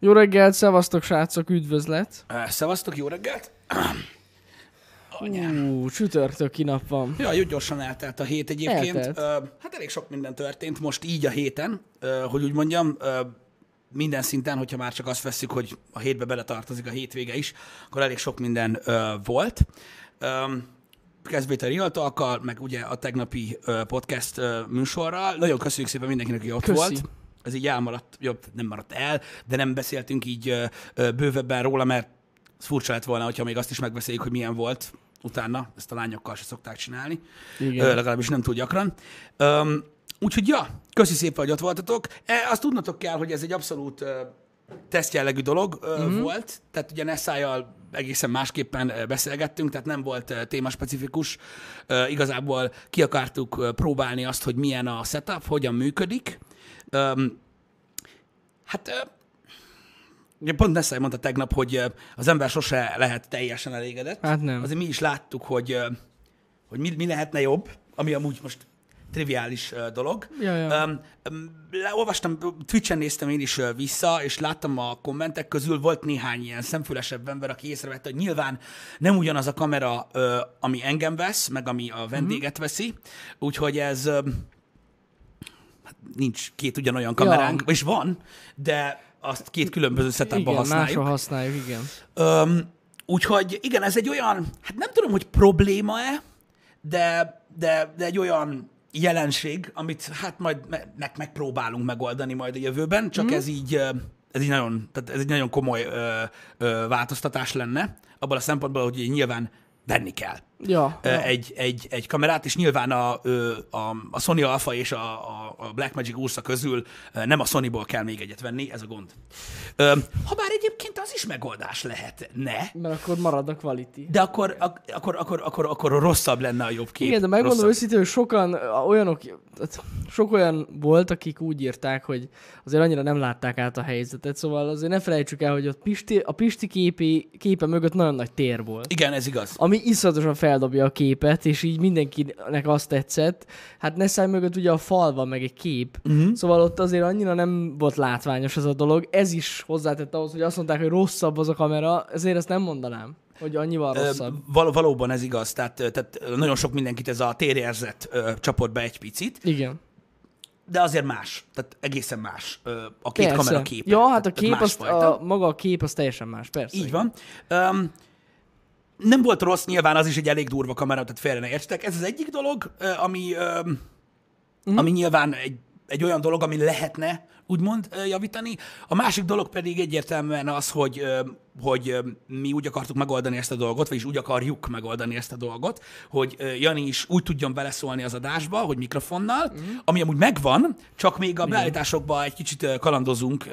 Jó reggelt, szevasztok srácok, üdvözlet. Szevasztok, jó reggelt! Ú, csütörtöki nap van. Ja, jó gyorsan eltelt a hét egyébként. Eltelt. Hát elég sok minden történt most így a héten, hogy úgy mondjam, minden szinten, hogyha már csak azt veszük, hogy a hétbe beletartozik a hétvége is, akkor elég sok minden volt. A Real talk meg ugye a tegnapi podcast műsorral. Nagyon köszönjük szépen mindenkinek, aki ott Köszi. volt. Ez így elmaradt, jobb, nem maradt el, de nem beszéltünk így bővebben róla, mert ez furcsa lett volna, hogyha még azt is megbeszéljük, hogy milyen volt utána. Ezt a lányokkal se szokták csinálni. Igen. Ö, legalábbis nem túl gyakran. Öm, úgyhogy ja, köszi szépen, hogy ott voltatok. E, azt tudnotok kell, hogy ez egy abszolút ö, tesztjellegű dolog ö, Mhm. volt, tehát ugye Nessájjal egészen másképpen beszélgettünk, tehát nem volt témaspecifikus. Igazából ki akartuk próbálni azt, hogy milyen a setup, hogyan működik. Öm, hát pont Nessai mondta tegnap, hogy az ember sose lehet teljesen elégedett Hát nem. azért mi is láttuk, hogy, hogy mi, mi lehetne jobb, ami amúgy most triviális dolog. Ja, ja. Öm, leolvastam, Twitch-en néztem én is vissza, és láttam a kommentek közül, volt néhány ilyen szemfülesebb ember, aki észrevette, hogy nyilván nem ugyanaz a kamera, ami engem vesz, meg ami a vendéget Mhm. veszi, úgyhogy ez nincs két ugyanolyan kameránk, és van, de azt két különböző setupban igen, használjuk. máshol használjuk, igen. Öm, úgyhogy igen, ez egy olyan, hát nem tudom, hogy probléma-e, de, de, de egy olyan jelenség, amit hát majd me- meg, megpróbálunk megoldani majd a jövőben, csak mm. ez így ez így nagyon, tehát ez egy nagyon komoly ö, ö, változtatás lenne, abban a szempontból, hogy nyilván venni kell Ja, ja. egy, egy, egy kamerát, és nyilván a, a, a Sony Alpha és a, a, a Blackmagic Ursa közül nem a Sonyból kell még egyet venni, ez a gond. Habár egyébként az is megoldás lehetne, Mert akkor marad a quality. de akkor, ak- akkor, akkor, akkor, akkor rosszabb lenne a jobb kép. Igen, de megmondom Rosszabb. őszintén, hogy sokan olyanok, sok olyan volt, akik úgy írták, hogy azért annyira nem látták át a helyzetet, szóval azért ne felejtsük el, hogy ott Pisti, a Pisti képi, képe mögött nagyon nagy tér volt. Igen, ez igaz. ami iszonyatosan feldobja a képet, és így mindenkinek azt tetszett. Hát Nessai mögött ugye a fal van, meg egy kép, uh-huh. szóval ott azért annyira nem volt látványos ez a dolog. Ez is hozzátett ahhoz, hogy azt mondták, hogy rosszabb az a kamera, ezért ezt nem mondanám, hogy annyival rosszabb. Val- valóban ez igaz, tehát, tehát nagyon sok mindenkit ez a térérzet ö, csapott be egy picit, Igen. de azért más, tehát egészen más a két Persze. kamera képe. Ja, hát a kép, az, másfajta. a, maga a kép az teljesen más, persze. Így van. Um, nem volt rossz, nyilván az is egy elég durva kamera, tehát félre ne értsetek. Ez az egyik dolog, ami, uh-huh. ami nyilván egy, egy olyan dolog, ami lehetne úgymond javítani. A másik dolog pedig egyértelműen az, hogy, hogy mi úgy akartuk megoldani ezt a dolgot, vagyis úgy akarjuk megoldani ezt a dolgot, hogy Jani is úgy tudjon beleszólni az adásba, hogy mikrofonnal, uh-huh. ami amúgy megvan, csak még a beállításokban egy kicsit kalandozunk.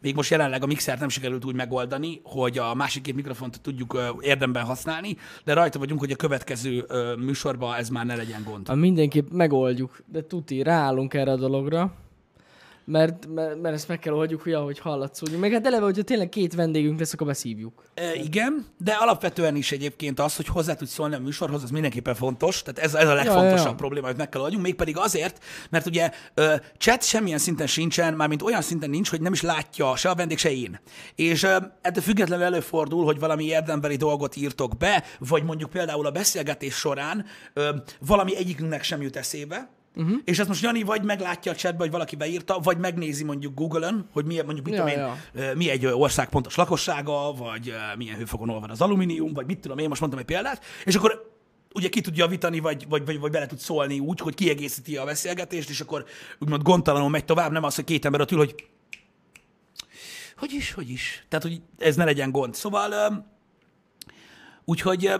Még most jelenleg a mixert nem sikerült úgy megoldani, hogy a másik két mikrofont tudjuk érdemben használni, de rajta vagyunk, hogy a következő műsorban ez már ne legyen gond. Ha mindenképp megoldjuk, de tuti, ráállunk erre a dologra, mert, mert, mert ezt meg kell oldjuk, hogy ahogy hallatszódjunk. Meg hát eleve, hogyha tényleg két vendégünk lesz, akkor beszívjuk. E, igen, de alapvetően is egyébként az, hogy hozzá tudsz szólni a műsorhoz, az mindenképpen fontos. Tehát ez, ez a legfontosabb ja. probléma, amit meg kell oldjunk. Mégpedig azért, mert ugye ö, chat semmilyen szinten sincsen, mármint olyan szinten nincs, hogy nem is látja se a vendég, se én. És ö, ettől függetlenül előfordul, hogy valami érdembeli dolgot írtok be, vagy mondjuk például a beszélgetés során ö, valami egyikünknek sem jut eszébe, Uh-huh. És ezt most Jani vagy meglátja a chatbe, hogy valaki beírta, vagy megnézi mondjuk Google-ön, hogy milyen, mondjuk mit Ja, tudom én, ö, mi egy ország pontos lakossága, vagy milyen hőfokon olvad az alumínium, vagy mit tudom én, most mondtam egy példát, és akkor ugye ki tud javítani, vagy, vagy, vagy, vagy bele tud szólni úgy, hogy kiegészíti a beszélgetést, és akkor úgymond gondtalanul megy tovább, nem az, hogy két ember ott ül, hogy hogy is, hogy is. Tehát, hogy ez ne legyen gond. Szóval, úgyhogy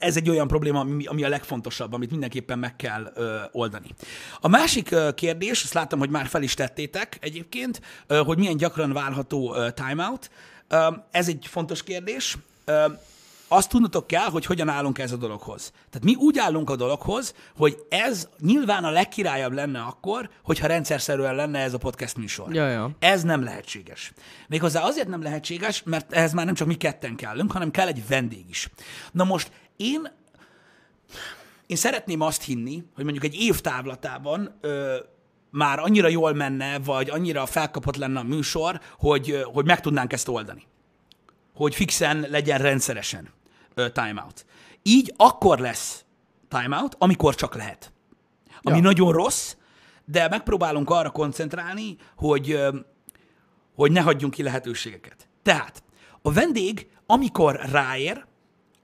ez egy olyan probléma, ami, ami a legfontosabb, amit mindenképpen meg kell ö, oldani. A másik ö, kérdés, azt láttam, hogy már fel is tettétek egyébként, ö, hogy milyen gyakran válható ö, timeout. Ö, ez egy fontos kérdés. Ö, azt tudnotok kell, hogy hogyan állunk ez a dologhoz. Tehát mi úgy állunk a dologhoz, hogy ez nyilván a legkirályabb lenne akkor, hogyha rendszerszerűen lenne ez a podcast műsor. Ja, ja. Ez nem lehetséges. Méghozzá azért nem lehetséges, mert ehhez már nem csak mi ketten kellünk, hanem kell egy vendég is. Na most én, én szeretném azt hinni, hogy mondjuk egy év távlatában ö, már annyira jól menne, vagy annyira felkapott lenne a műsor, hogy, hogy meg tudnánk ezt oldani. Hogy fixen legyen rendszeresen timeout. Így akkor lesz timeout, amikor csak lehet. Ami Ja. nagyon rossz, de megpróbálunk arra koncentrálni, hogy, hogy ne hagyjunk ki lehetőségeket. Tehát a vendég, amikor ráér,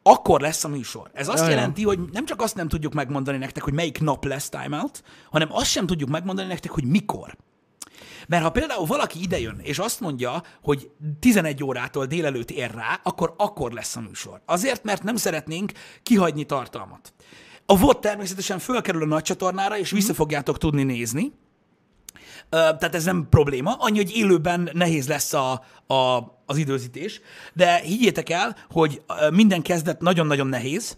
akkor lesz a műsor. Ez azt Ja, ja. jelenti, hogy nem csak azt nem tudjuk megmondani nektek, hogy melyik nap lesz timeout, hanem azt sem tudjuk megmondani nektek, hogy mikor. Mert ha például valaki idejön, és azt mondja, hogy 11 órától délelőtt ér rá, akkor akkor lesz a műsor. Azért, mert nem szeretnénk kihagyni tartalmat. A VOD természetesen fölkerül a nagy csatornára, és vissza fogjátok tudni nézni, tehát ez nem probléma, annyi, hogy élőben nehéz lesz a, a, az időzítés, de higgyétek el, hogy minden kezdet nagyon-nagyon nehéz,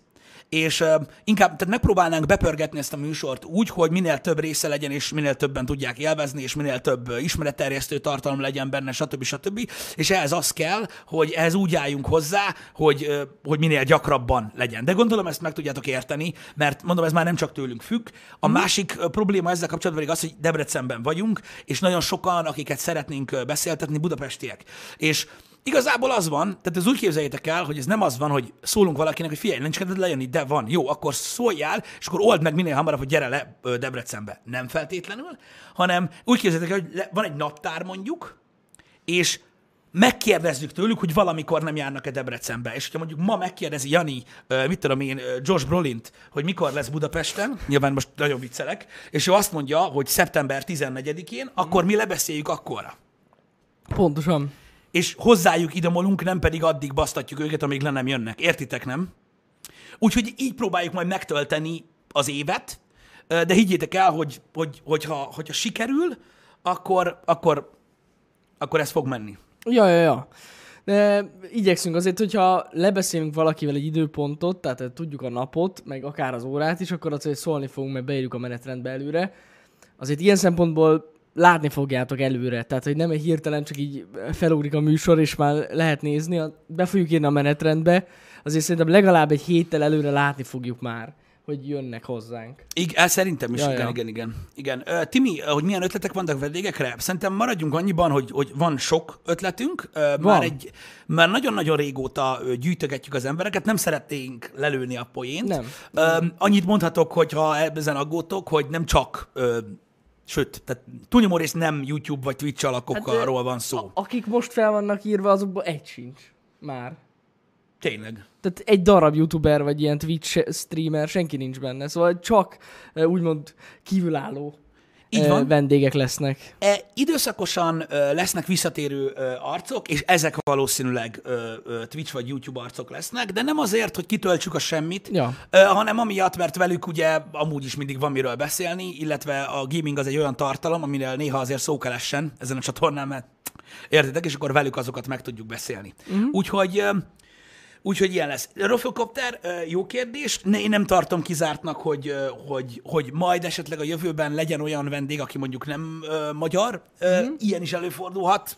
és inkább tehát megpróbálnánk bepörgetni ezt a műsort úgy, hogy minél több része legyen, és minél többen tudják élvezni, és minél több ismeretterjesztő tartalom legyen benne, stb. stb. És ehhez az kell, hogy ehhez úgy álljunk hozzá, hogy, hogy minél gyakrabban legyen. De gondolom ezt meg tudjátok érteni, mert mondom, ez már nem csak tőlünk függ. A másik ö, probléma ezzel kapcsolatban pedig az, hogy Debrecenben vagyunk, és nagyon sokan, akiket szeretnénk beszéltetni, budapestiek. És Igazából az van, tehát ez úgy képzeljétek el, hogy ez nem az van, hogy szólunk valakinek, hogy figyelj, nincs kedved lejönni, de van, jó, akkor szóljál, és akkor old meg minél hamarabb, hogy gyere le Debrecenbe. Nem feltétlenül, hanem úgy képzeljétek el, hogy van egy naptár mondjuk, és megkérdezzük tőlük, hogy valamikor nem járnak-e Debrecenbe. És hogyha mondjuk ma megkérdezi Jani, mit tudom én, Josh Brolint, hogy mikor lesz Budapesten, nyilván most nagyon viccelek, és ő azt mondja, hogy szeptember 14-én, akkor mi lebeszéljük akkorra. Pontosan. És hozzájuk idomolunk, nem pedig addig basztatjuk őket, amíg le nem jönnek. Értitek, nem? Úgyhogy így próbáljuk majd megtölteni az évet, de higgyétek el, hogy, hogy, hogyha, hogyha sikerül, akkor, akkor, akkor ez fog menni. Ja, ja, ja. De igyekszünk azért, hogyha lebeszélünk valakivel egy időpontot, tehát eh, tudjuk a napot, meg akár az órát is, akkor azért szólni fogunk, mert beírjuk a menetrendbe előre. Azért ilyen szempontból látni fogjátok előre, tehát hogy nem egy hirtelen csak így felugrik a műsor, és már lehet nézni, be fogjuk írni a menetrendbe, azért szerintem legalább egy héttel előre látni fogjuk már, hogy jönnek hozzánk. Igen, szerintem is, Ja, igen, ja. igen, igen, igen. Timi, hogy milyen ötletek vannak vendégekre? Szerintem maradjunk annyiban, hogy, hogy van sok ötletünk. Ö, Már, Van. egy, már nagyon-nagyon régóta gyűjtögetjük az embereket, nem szeretnénk lelőni a poént. Nem. Ö, Annyit mondhatok, hogy ha ezen aggódtok, hogy nem csak, sőt, tehát túlnyomó rész nem YouTube vagy Twitch alakokról ö, van szó. A- akik most fel vannak írva, azokból egy sincs. Már. Tényleg. Tehát egy darab youtuber vagy ilyen Twitch streamer, senki nincs benne. Szóval csak úgymond kívülálló Így van. vendégek lesznek. E, időszakosan ö, lesznek visszatérő ö, arcok, és ezek valószínűleg ö, ö, Twitch vagy YouTube arcok lesznek, de nem azért, hogy kitöltsük a semmit, Ja. ö, hanem amiatt, mert velük ugye amúgy is mindig van miről beszélni, illetve a gaming az egy olyan tartalom, aminél néha azért szó kell essen ezen a csatornán, mert értitek, és akkor velük azokat meg tudjuk beszélni. Uh-huh. Úgyhogy ö, Úgyhogy ilyen lesz. Rofokopter, jó kérdés. Ne, én nem tartom kizártnak, hogy, hogy, hogy majd esetleg a jövőben legyen olyan vendég, aki mondjuk nem magyar. Ö, Ilyen is előfordulhat.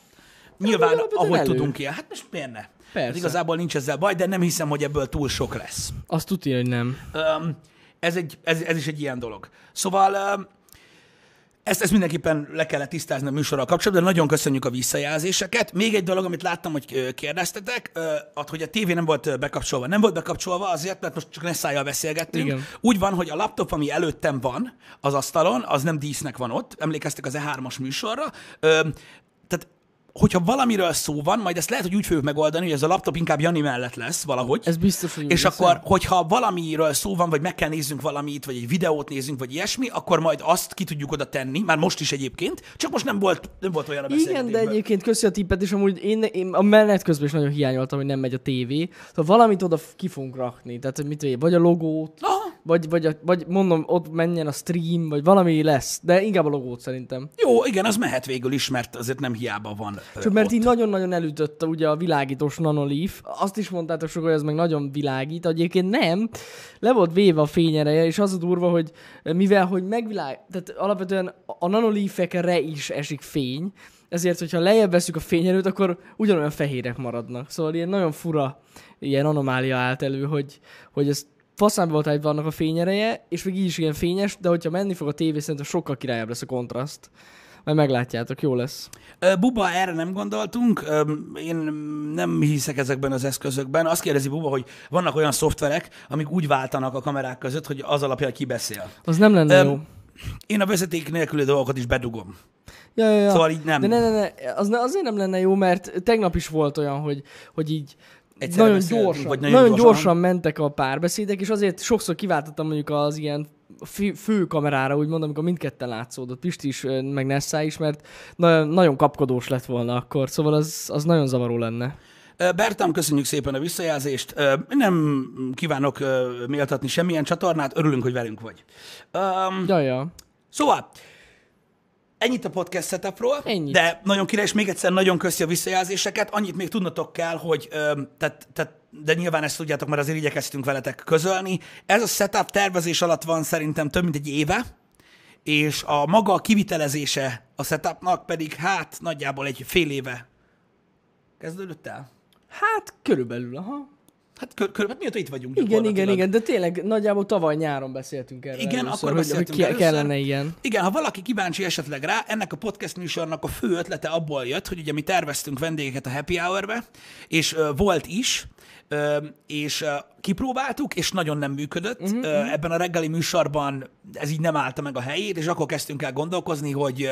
Nyilván, Mhm. alapvetően ahogy elő. tudunk ilyen. Hát most miért ne? Persze. Hát igazából nincs ezzel baj, de nem hiszem, hogy ebből túl sok lesz. Azt tudja, hogy nem. Ez, egy, ez, ez is egy ilyen dolog. Szóval ezt, ezt mindenképpen le kellett tisztázni a műsorral kapcsolatban, de nagyon köszönjük a visszajelzéseket. Még egy dolog, amit láttam, hogy kérdeztetek, hogy a tévé nem volt bekapcsolva. Nem volt bekapcsolva azért, mert most csak Nessájjal beszélgettünk. Igen. Úgy van, hogy a laptop, ami előttem van az asztalon, az nem dísznek van ott. Emlékeztek az E3-as műsorra. Hogyha valamiről szó van, majd ezt lehet, hogy úgy fogjuk megoldani, hogy ez a laptop inkább Jani mellett lesz valahogy. Ez biztos, hogy És lesz. akkor, hogyha valamiről szó van, vagy meg kell néznünk valamit, vagy egy videót nézzünk, vagy ilyesmi, akkor majd azt ki tudjuk oda tenni, már most is egyébként, csak most nem volt, nem volt olyan a Igen, de egyébként köszi a tippet, és amúgy én, én a menet közben is nagyon hiányoltam, hogy nem megy a tévé. Szóval valamit oda ki fogunk rakni. Tehát, mit én, vagy a logót, Aha, vagy, vagy, a, vagy mondom, ott menjen a stream, vagy valami lesz. De inkább a logót szerintem. jó, igen, az mehet végül is, mert azért nem hiába van Csak mert ott. így nagyon-nagyon elütötte ugye a világítós nanolív. Azt is mondtátok sokan, hogy ez meg nagyon világít. Egyébként nem. Le volt véve a fényereje, és az a durva, hogy mivel, hogy megvilág... Tehát alapvetően a nanolífekre is esik fény, ezért, hogyha lejjebb veszük a fényerőt, akkor ugyanolyan fehérek maradnak. Szóval ilyen nagyon fura ilyen anomália állt elő, hogy, hogy ez faszán volt, hogy vannak a fényereje, és még így is ilyen fényes, de hogyha menni fog a tévé, szerintem sokkal királyabb lesz a kontraszt. Majd meglátjátok, jó lesz. Buba, erre nem gondoltunk. Én nem hiszek ezekben az eszközökben. Azt kérdezi Buba, hogy vannak olyan szoftverek, amik úgy váltanak a kamerák között, hogy az alapján ki beszél. Az nem lenne Öm, jó. Én a vezeték nélküli dolgokat is bedugom. Ja, ja, ja. Szóval így nem. De ne, ne, ne, az ne, azért nem lenne jó, mert tegnap is volt olyan, hogy, hogy így Egyszerre nagyon gyorsan, vagy nagyon, nagyon gyorsan. gyorsan mentek a párbeszédek, és azért sokszor kiváltottam mondjuk az ilyen fő, kamerára, úgymond, amikor mindketten látszódott, Pisti is, meg Nessa is, mert nagyon, nagyon kapkodós lett volna akkor, szóval az, az nagyon zavaró lenne. Bertam, köszönjük szépen a visszajelzést. Nem kívánok méltatni semmilyen csatornát, örülünk, hogy velünk vagy. Um, Ja, ja. Szóval, ennyit a podcast setupról, Ennyit. de nagyon király, és még egyszer nagyon köszi a visszajelzéseket. Annyit még tudnotok kell, hogy, ö, tehát, tehát, de nyilván ezt tudjátok, mert azért igyekeztünk veletek közölni. Ez a setup tervezés alatt van szerintem több mint egy éve, és a maga kivitelezése a setupnak pedig hát nagyjából egy fél éve kezdődött el. Hát körülbelül, aha. Hát kör, kör, hát mióta itt vagyunk Igen, igen, igen, de tényleg nagyjából tavaly nyáron beszéltünk erről. Igen, először, akkor hogy, beszéltünk hogy először. kellene ilyen. Igen, ha valaki kíváncsi esetleg rá, ennek a podcast műsornak a fő ötlete abból jött, hogy ugye mi terveztünk vendégeket a Happy Hour-be, és uh, volt is, uh, és uh, kipróbáltuk, és nagyon nem működött. Uh-huh. Uh, ebben a reggeli műsorban ez így nem állta meg a helyét, és akkor kezdtünk el gondolkozni, hogy,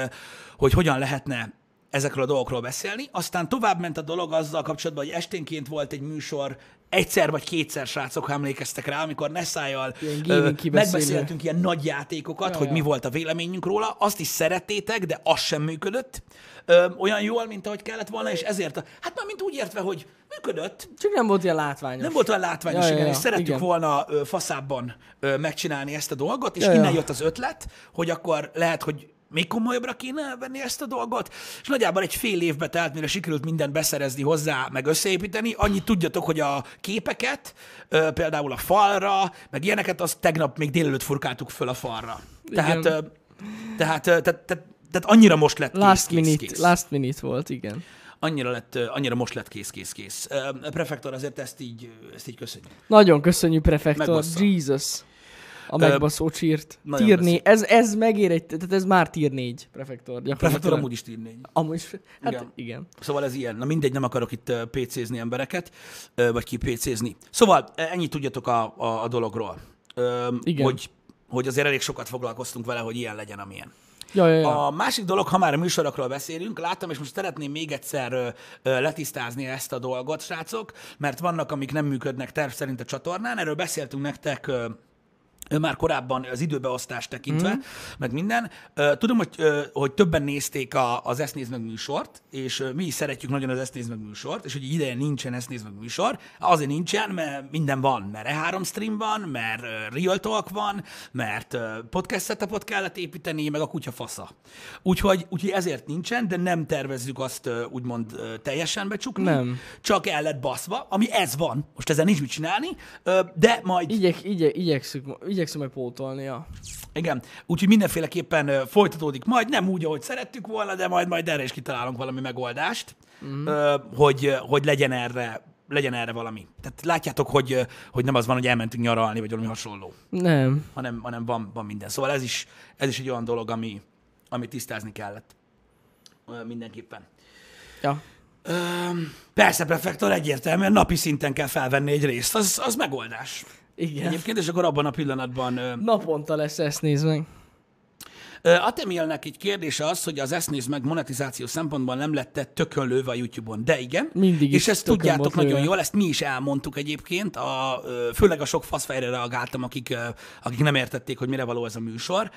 hogy hogyan lehetne ezekről a dolgokról beszélni. Aztán tovább ment a dolog azzal kapcsolatban, hogy esténként volt egy műsor, egyszer vagy kétszer, srácok, ha emlékeztek rá, amikor Nessájjal megbeszéltünk ilyen nagy játékokat, Ja, hogy ja. mi volt a véleményünk róla, azt is szerettétek, de az sem működött ö, olyan jól, mint ahogy kellett volna, és ezért, a, hát már mint úgy értve, hogy működött, Csak nem volt ilyen látványos. nem volt olyan látványos, Ja, ja, igen, ja, és szerettük igen. volna ö, faszábban ö, megcsinálni ezt a dolgot, és Ja, innen ja. jött az ötlet, hogy akkor lehet, hogy még komolyabbra kéne venni ezt a dolgot, és nagyjából egy fél évbe telt, mire sikerült mindent beszerezni hozzá, meg összeépíteni. Annyit tudjatok, hogy a képeket, például a falra, meg ilyeneket, azt tegnap még délelőtt furkáltuk föl a falra. Tehát, ö, tehát, ö, tehát, tehát, tehát annyira most lett kész, Last kész, minute, kész. last minute volt, igen. Annyira, lett, annyira most lett kész, kész, kész. Prefektor azért ezt így, ezt így köszönjük. Nagyon köszönjük, prefektor. Megbassza. Jesus. A megbaszó csírt. 4. Ez, ez megér egy, tehát ez már tier 4, prefektor. Prefektor amúgy is írni. Amúgy is. Hát Igen. igen. Szóval ez ilyen. Na mindegy, nem akarok itt PC-zni embereket, vagy kipécézni. Szóval ö, ennyit tudjatok a, a, a dologról. Igen. Hogy, hogy azért elég sokat foglalkoztunk vele, hogy ilyen legyen, amilyen. Ja, ja, ja. A másik dolog, ha már a műsorokról beszélünk, láttam, és most szeretném még egyszer ö, ö, letisztázni ezt a dolgot, srácok, mert vannak, amik nem működnek terv szerint a csatornán. Erről beszéltünk nektek ö, már korábban az időbeosztást tekintve, mm. meg minden. Tudom, hogy, hogy többen nézték a, az Ezt nézd meg műsort, és mi is szeretjük nagyon az Ezt nézd meg műsort, és hogy ideje nincsen Ezt nézd meg műsor. Azért nincsen, mert minden van, mert E3 stream van, mert Real Talk van, mert podcast setupot kellett építeni, meg a kutya fasza. Úgyhogy, úgyhogy ezért nincsen, de nem tervezzük azt úgymond teljesen becsukni. Nem. Csak el lett baszva, ami ez van. Most ezzel nincs mit csinálni, de majd Igyek, igye, igyekszünk, igyekszünk majd pótolni, ja. igen, úgyhogy mindenféleképpen folytatódik majd, nem úgy, ahogy szerettük volna, de majd majd erre is kitalálunk valami megoldást, mm. hogy, hogy legyen erre legyen erre valami. Tehát látjátok, hogy, hogy nem az van, hogy elmentünk nyaralni, vagy valami hasonló, Nem. hanem, hanem van, van minden. Szóval ez is, ez is egy olyan dolog, ami, ami tisztázni kellett mindenképpen. Ja. Persze, prefektor, egyértelműen napi szinten kell felvenni egy részt, az, az megoldás. Igen. Egyébként, és akkor abban a pillanatban Naponta lesz, ezt nézd meg. Egy kérdése az, hogy az ezt néz meg monetizáció szempontból nem lett tökönlőve a YouTube-on. De igen. Mindig És ezt tudjátok nagyon jól, ezt mi is elmondtuk egyébként, a, főleg a sok faszfejre reagáltam, akik, akik nem értették, hogy mire való ez a műsor.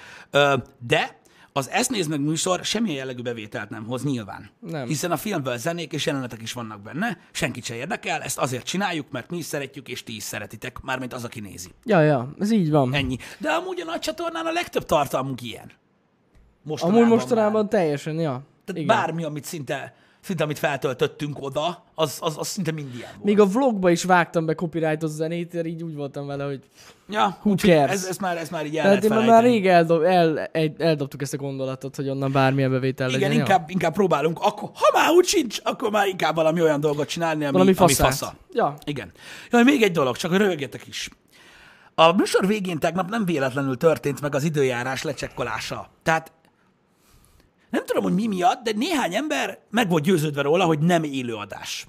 De az Ezt nézd meg műsor semmilyen jellegű bevételt nem hoz nyilván. Nem. Hiszen a filmből zenék és jelenetek is vannak benne, senkit se érdekel, ezt azért csináljuk, mert mi is szeretjük, és ti is szeretitek, mármint az, aki nézi. Ja, ja, ez így van. Ennyi. De amúgy a nagy csatornán a legtöbb tartalmunk ilyen. Amúgy mostanában már. teljesen, ja. Tehát Igen. bármi, amit szinte, szinte amit feltöltöttünk oda, az, az, az szinte mind ilyen volt. Még a vlogba is vágtam be copyrightot zenét, mert így úgy voltam vele, hogy ja, who cares? Ez, ez, már, ez már így el Tehát már, már rég eldob, el, el, eldobtuk ezt a gondolatot, hogy onnan bármilyen bevétel Igen, legyen. inkább, inkább próbálunk, akkor, ha már úgy sincs, akkor már inkább valami olyan dolgot csinálni, ami, Valami ami fasza. Ja. Igen. Jaj, még egy dolog, csak hogy röhögjetek is. A műsor végén tegnap nem véletlenül történt meg az időjárás lecsekkolása. Tehát nem tudom, hogy mi miatt, de néhány ember meg volt győződve róla, hogy nem élőadás.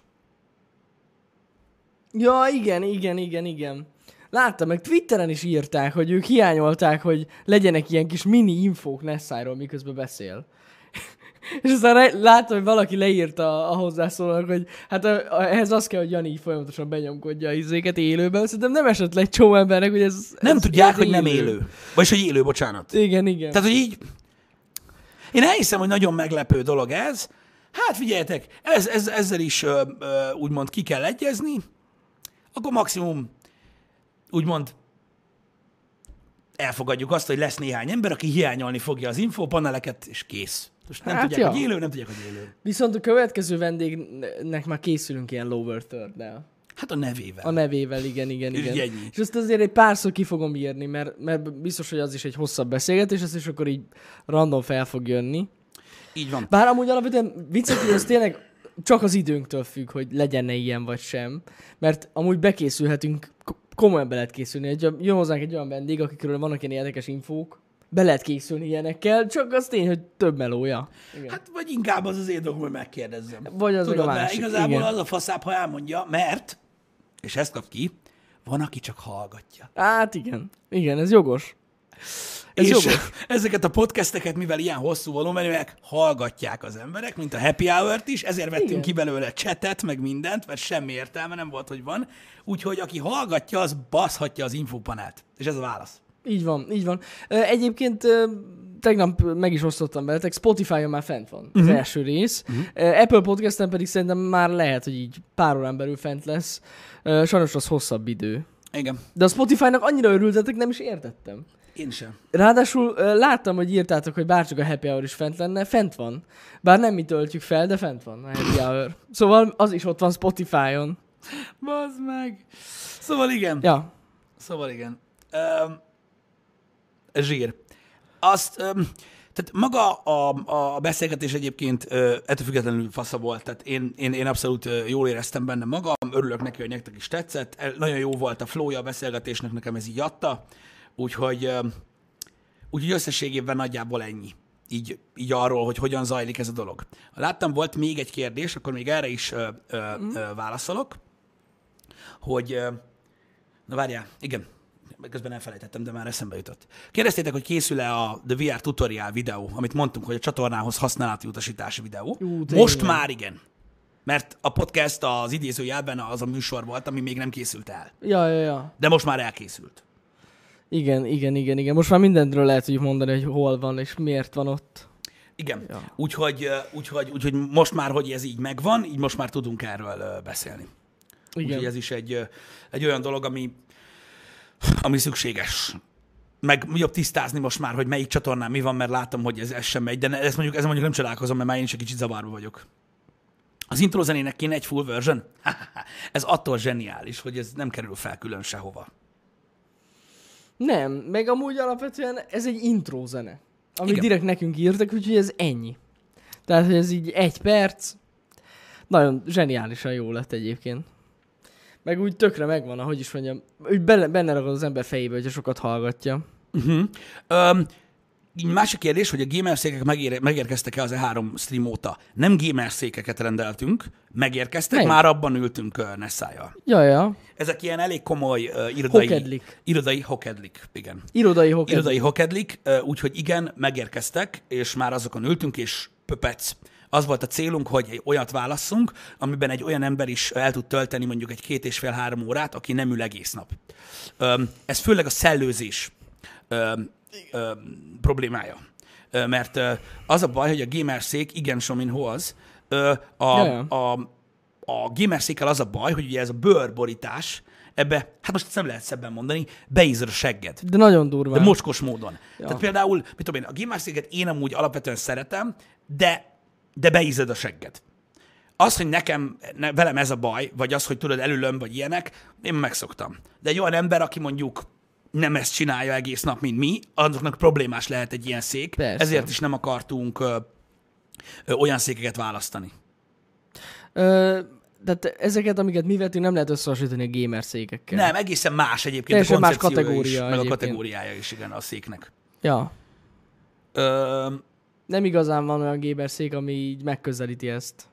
Ja, igen, igen, igen, igen. Láttam, meg Twitteren is írták, hogy ők hiányolták, hogy legyenek ilyen kis mini infók Nessáról, miközben beszél. És aztán láttam, hogy valaki leírta a hozzászólónak, hogy hát ehhez az kell, hogy Jani így folyamatosan benyomkodja a izéket élőben. Szerintem nem esett le egy csomó embernek, hogy ez... Nem ez, tudják, ez hogy nem élő. Vagyis, hogy élő, bocsánat. Igen, igen. Tehát, hogy így... Én elhiszem, hogy nagyon meglepő dolog ez. Hát figyeljetek, ez, ez, ezzel is ö, ö, úgymond ki kell egyezni. Akkor maximum úgymond elfogadjuk azt, hogy lesz néhány ember, aki hiányolni fogja az infópaneleket, és kész. Most nem Hát tudják, ja. hogy élő, nem tudják, hogy élő. Viszont a következő vendégnek már készülünk ilyen lower third Hát a nevével. A nevével, igen, igen, És igen. ennyi. És azt azért egy párszor ki fogom írni, mert, mert biztos, hogy az is egy hosszabb beszélgetés, ezt is akkor így random fel fog jönni. Így van. Bár amúgy alapvetően viccet, hogy ez tényleg csak az időnktől függ, hogy legyen-e ilyen vagy sem. Mert amúgy bekészülhetünk, komolyan be lehet készülni. Egy, jön hozzánk egy olyan vendég, akikről vannak ilyen érdekes infók, be lehet készülni ilyenekkel, csak az tény, hogy több melója. Igen. Hát, vagy inkább az az én dolgom, hogy megkérdezzem. Vagy az Tudod, a másik. igazából igen. az a faszább, ha elmondja, mert, és ezt kap ki, van, aki csak hallgatja. Hát igen. Igen, ez jogos. Ez és jogos. ezeket a podcasteket, mivel ilyen hosszú volumenűek, hallgatják az emberek, mint a Happy Hour-t is, ezért vettünk Igen. ki belőle csetet, meg mindent, mert semmi értelme nem volt, hogy van. Úgyhogy aki hallgatja, az baszhatja az infopanelt. És ez a válasz. Így van, így van. Egyébként tegnap meg is osztottam veletek, Spotify-on már fent van az Mhm. első rész. Uh-huh. Apple Podcast-en pedig szerintem már lehet, hogy így pár órán belül fent lesz. Sajnos az hosszabb idő. Igen. De a Spotify-nak annyira örültetek, nem is értettem. Én sem. Ráadásul láttam, hogy írtátok, hogy bárcsak a Happy Hour is fent lenne, fent van. Bár nem mi töltjük fel, de fent van a Happy Hour. Szóval az is ott van Spotify-on. Bazd meg. Szóval igen. Ja, Szóval igen. Um, zsír. Azt, um, tehát maga a, a beszélgetés egyébként uh, ettől függetlenül fasza volt, tehát én, én, én abszolút jól éreztem benne magam, örülök neki, hogy nektek is tetszett, El, nagyon jó volt a flowja a beszélgetésnek, nekem ez így adta, úgyhogy, um, úgyhogy összességében nagyjából ennyi. Így, így arról, hogy hogyan zajlik ez a dolog. Láttam, volt még egy kérdés, akkor még erre is ö, ö, ö, válaszolok, hogy ö, Na várjál, igen. Közben elfelejtettem, de már eszembe jutott. Kérdeztétek, hogy készül-e a The VR tutorial videó, amit mondtunk, hogy a csatornához használati utasítási videó. Ú. Most már igen. Mert a podcast az idézőjelben az a műsor volt, ami még nem készült el. ja, ja, ja. De most már elkészült. Igen, igen, igen, igen. Most már mindentről lehet tudjuk mondani, hogy hol van és miért van ott. Igen. Ja. Úgyhogy, úgyhogy, úgyhogy most már, hogy ez így megvan, így most már tudunk erről beszélni. Igen. Úgyhogy ez is egy, egy olyan dolog, ami, ami szükséges. Meg jobb tisztázni most már, hogy melyik csatornán mi van, mert látom, hogy ez, ez sem megy, de ne- ezt mondjuk, ez mondjuk nem csodálkozom, mert már én is egy kicsit zavarba vagyok. Az intro zenének kéne egy full version? ez attól zseniális, hogy ez nem kerül fel külön sehova. Nem, meg amúgy alapvetően ez egy intro zene, amit Igen. direkt nekünk írtak, úgyhogy ez ennyi. Tehát, hogy ez így egy perc, nagyon zseniálisan jó lett egyébként. Meg úgy tökre megvan, ahogy is mondjam, úgy benne, benne ragad az ember fejébe, hogyha sokat hallgatja. Uh-huh. Um, másik kérdés, hogy a gamer székek megér, megérkeztek-e az E3 stream óta? Nem gamer székeket rendeltünk, megérkeztek, Meg. már abban ültünk uh, Nessájjal. Ja, ja. Ezek ilyen elég komoly uh, irodai... Hokedlik. Irodai hokedlik, igen. Irodai hokedlik. Irodai hokedlik, uh, úgyhogy igen, megérkeztek, és már azokon ültünk, és pöpec. Az volt a célunk, hogy olyat válasszunk, amiben egy olyan ember is el tud tölteni mondjuk egy két és fél-három órát, aki nem ül egész nap. Ez főleg a szellőzés problémája. Mert az a baj, hogy a gamerszék, igen, Somin hoz, ö, a, a, a gamerszékkel az a baj, hogy ugye ez a bőrborítás, ebbe, hát most ezt nem lehet szebben mondani, beízod a segged. De nagyon durván. De mocskos módon. Ja. Tehát például, mit tudom én, a gamerszéket én amúgy alapvetően szeretem, de, de beízod a segged. Az, hogy nekem, ne, velem ez a baj, vagy az, hogy tudod, elülöm, vagy ilyenek, én megszoktam. De egy olyan ember, aki mondjuk nem ezt csinálja egész nap, mint mi, azoknak problémás lehet egy ilyen szék, Persze. ezért is nem akartunk ö, ö, olyan székeket választani. Ö, tehát ezeket, amiket mi vettünk, nem lehet összehasonlítani a gamer székekkel. Nem, egészen más egyébként Teljesen a más kategória is, meg a kategóriája is, igen, a széknek. Ja. Ö, Nem igazán van olyan gamer szék, ami így megközelíti ezt.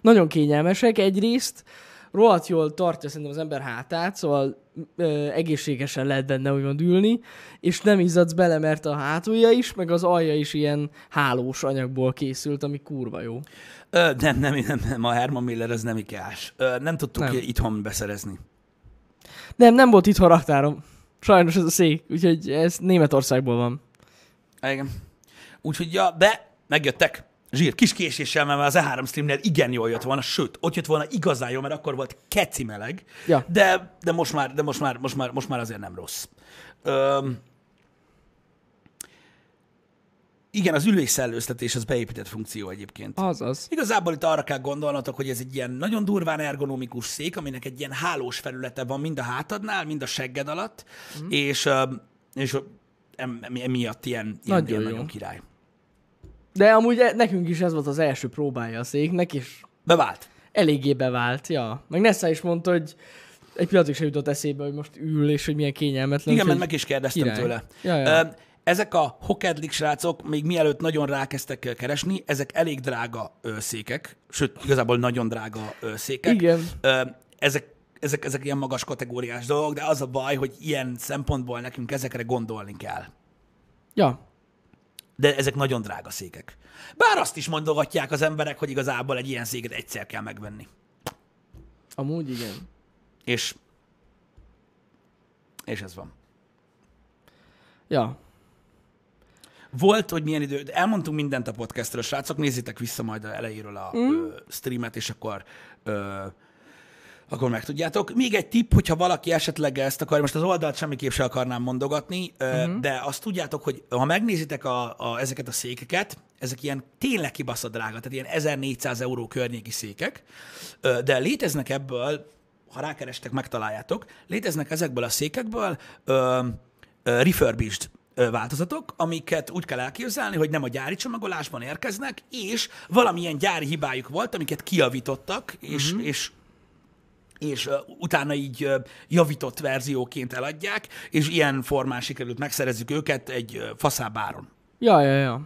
Nagyon kényelmesek egyrészt, rohadt jól tartja szerintem az ember hátát, szóval ö, egészségesen lehet benne úgymond ülni, és nem izzadsz bele, mert a hátulja is, meg az alja is ilyen hálós anyagból készült, ami kurva jó. ö, nem, nem, nem, nem, a Herman Miller az nem ikás. Ö, nem tudtuk nem. itthon beszerezni. Nem, nem volt itthon raktárom. Sajnos ez a szék, úgyhogy ez Németországból van. Igen. Úgyhogy, ja, de megjöttek. Zsír, kis késéssel, mert az E3 streamnél igen jól jött volna, sőt, ott jött volna igazán jó, mert akkor volt keci meleg, Ja. de, de most már, de most már, most már, most már azért nem rossz. Öm, igen, az ülésszellőztetés az beépített funkció egyébként. Azaz. Igazából itt arra kell gondolnotok, hogy ez egy ilyen nagyon durván ergonomikus szék, aminek egy ilyen hálós felülete van mind a hátadnál, mind a segged alatt, mm. és, és emiatt ilyen, ilyen, Nagyon ilyen jó. nagyon király. De amúgy e- nekünk is ez volt az első próbája a széknek, és Bevált. eléggé bevált, ja. Meg Nessa is mondta, hogy egy pillanatig sem jutott eszébe, hogy most ül, és hogy milyen kényelmetlen. Igen, mert meg is kérdeztem király. tőle. Ja, ja. Ezek a hokedlik srácok, még mielőtt nagyon rákezdtek keresni, ezek elég drága székek, sőt, igazából nagyon drága székek. Igen. Ezek, ezek, ezek ilyen magas kategóriás dolgok, de az a baj, hogy ilyen szempontból nekünk ezekre gondolni kell. Ja, De ezek nagyon drága székek. Bár azt is mondogatják az emberek, hogy igazából egy ilyen széket egyszer kell megvenni. amúgy igen. És, és ez van. Ja, Volt, hogy milyen idő, elmondtunk mindent a podcastről, srácok, nézzétek vissza majd a elejéről a mm. ö, streamet, és akkor ö, akkor megtudjátok. Még egy tipp, hogyha valaki esetleg ezt akarja, most az oldalt semmiképp sem akarnám mondogatni, uh-huh. de azt tudjátok, hogy ha megnézitek a, a, ezeket a székeket, ezek ilyen tényleg kibaszott drága, tehát ilyen 1400 euró környéki székek, de léteznek ebből, ha rákerestek, megtaláljátok, léteznek ezekből a székekből ö, ö, refurbished változatok, amiket úgy kell elképzelni, hogy nem a gyári csomagolásban érkeznek, és valamilyen gyári hibájuk volt, amiket kiavítottak, és, uh-huh. és és uh, utána így uh, javított verzióként eladják, és ilyen formán sikerült megszerezzük őket egy uh, faszább áron. ja, ja, ja.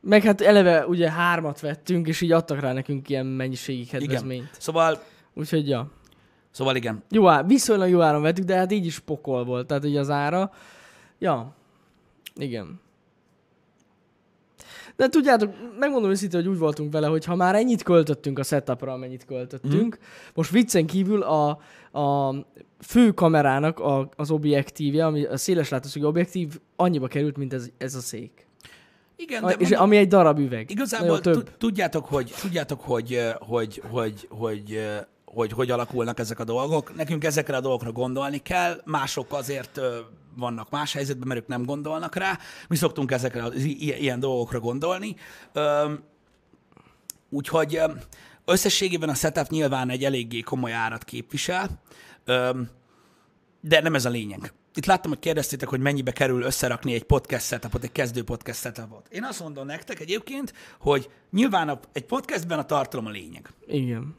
Meg hát eleve ugye hármat vettünk, és így adtak rá nekünk ilyen mennyiségi kedvezményt. Igen. Szóval, Úgyhogy ja. szóval igen. Jó ár, viszonylag jó áron vettük, de hát így is pokol volt, tehát ugye az ára. Ja, igen. De tudjátok, megmondom őszintén, hogy úgy voltunk vele, hogy ha már ennyit költöttünk a setupra, amennyit költöttünk, mm. most viccen kívül a, a fő kamerának a, az objektívje, ami a széles látószögű objektív annyiba került, mint ez, ez a szék. Igen, A, de és mondom, ami egy darab üveg. igazából több. tud- tudjátok, hogy, tudjátok hogy, hogy, hogy, hogy, hogy, hogy alakulnak ezek a dolgok. Nekünk ezekre a dolgokra gondolni kell, mások azért vannak más helyzetben, mert ők nem gondolnak rá. Mi szoktunk ezekre az ilyen dolgokra gondolni. Úgyhogy összességében a setup nyilván egy eléggé komoly árat képvisel, de nem ez a lényeg. Itt láttam, hogy kérdeztétek, hogy mennyibe kerül összerakni egy podcast setupot, egy kezdő podcast setupot. Én azt mondom nektek egyébként, hogy nyilván egy podcastben a tartalom a lényeg. Igen.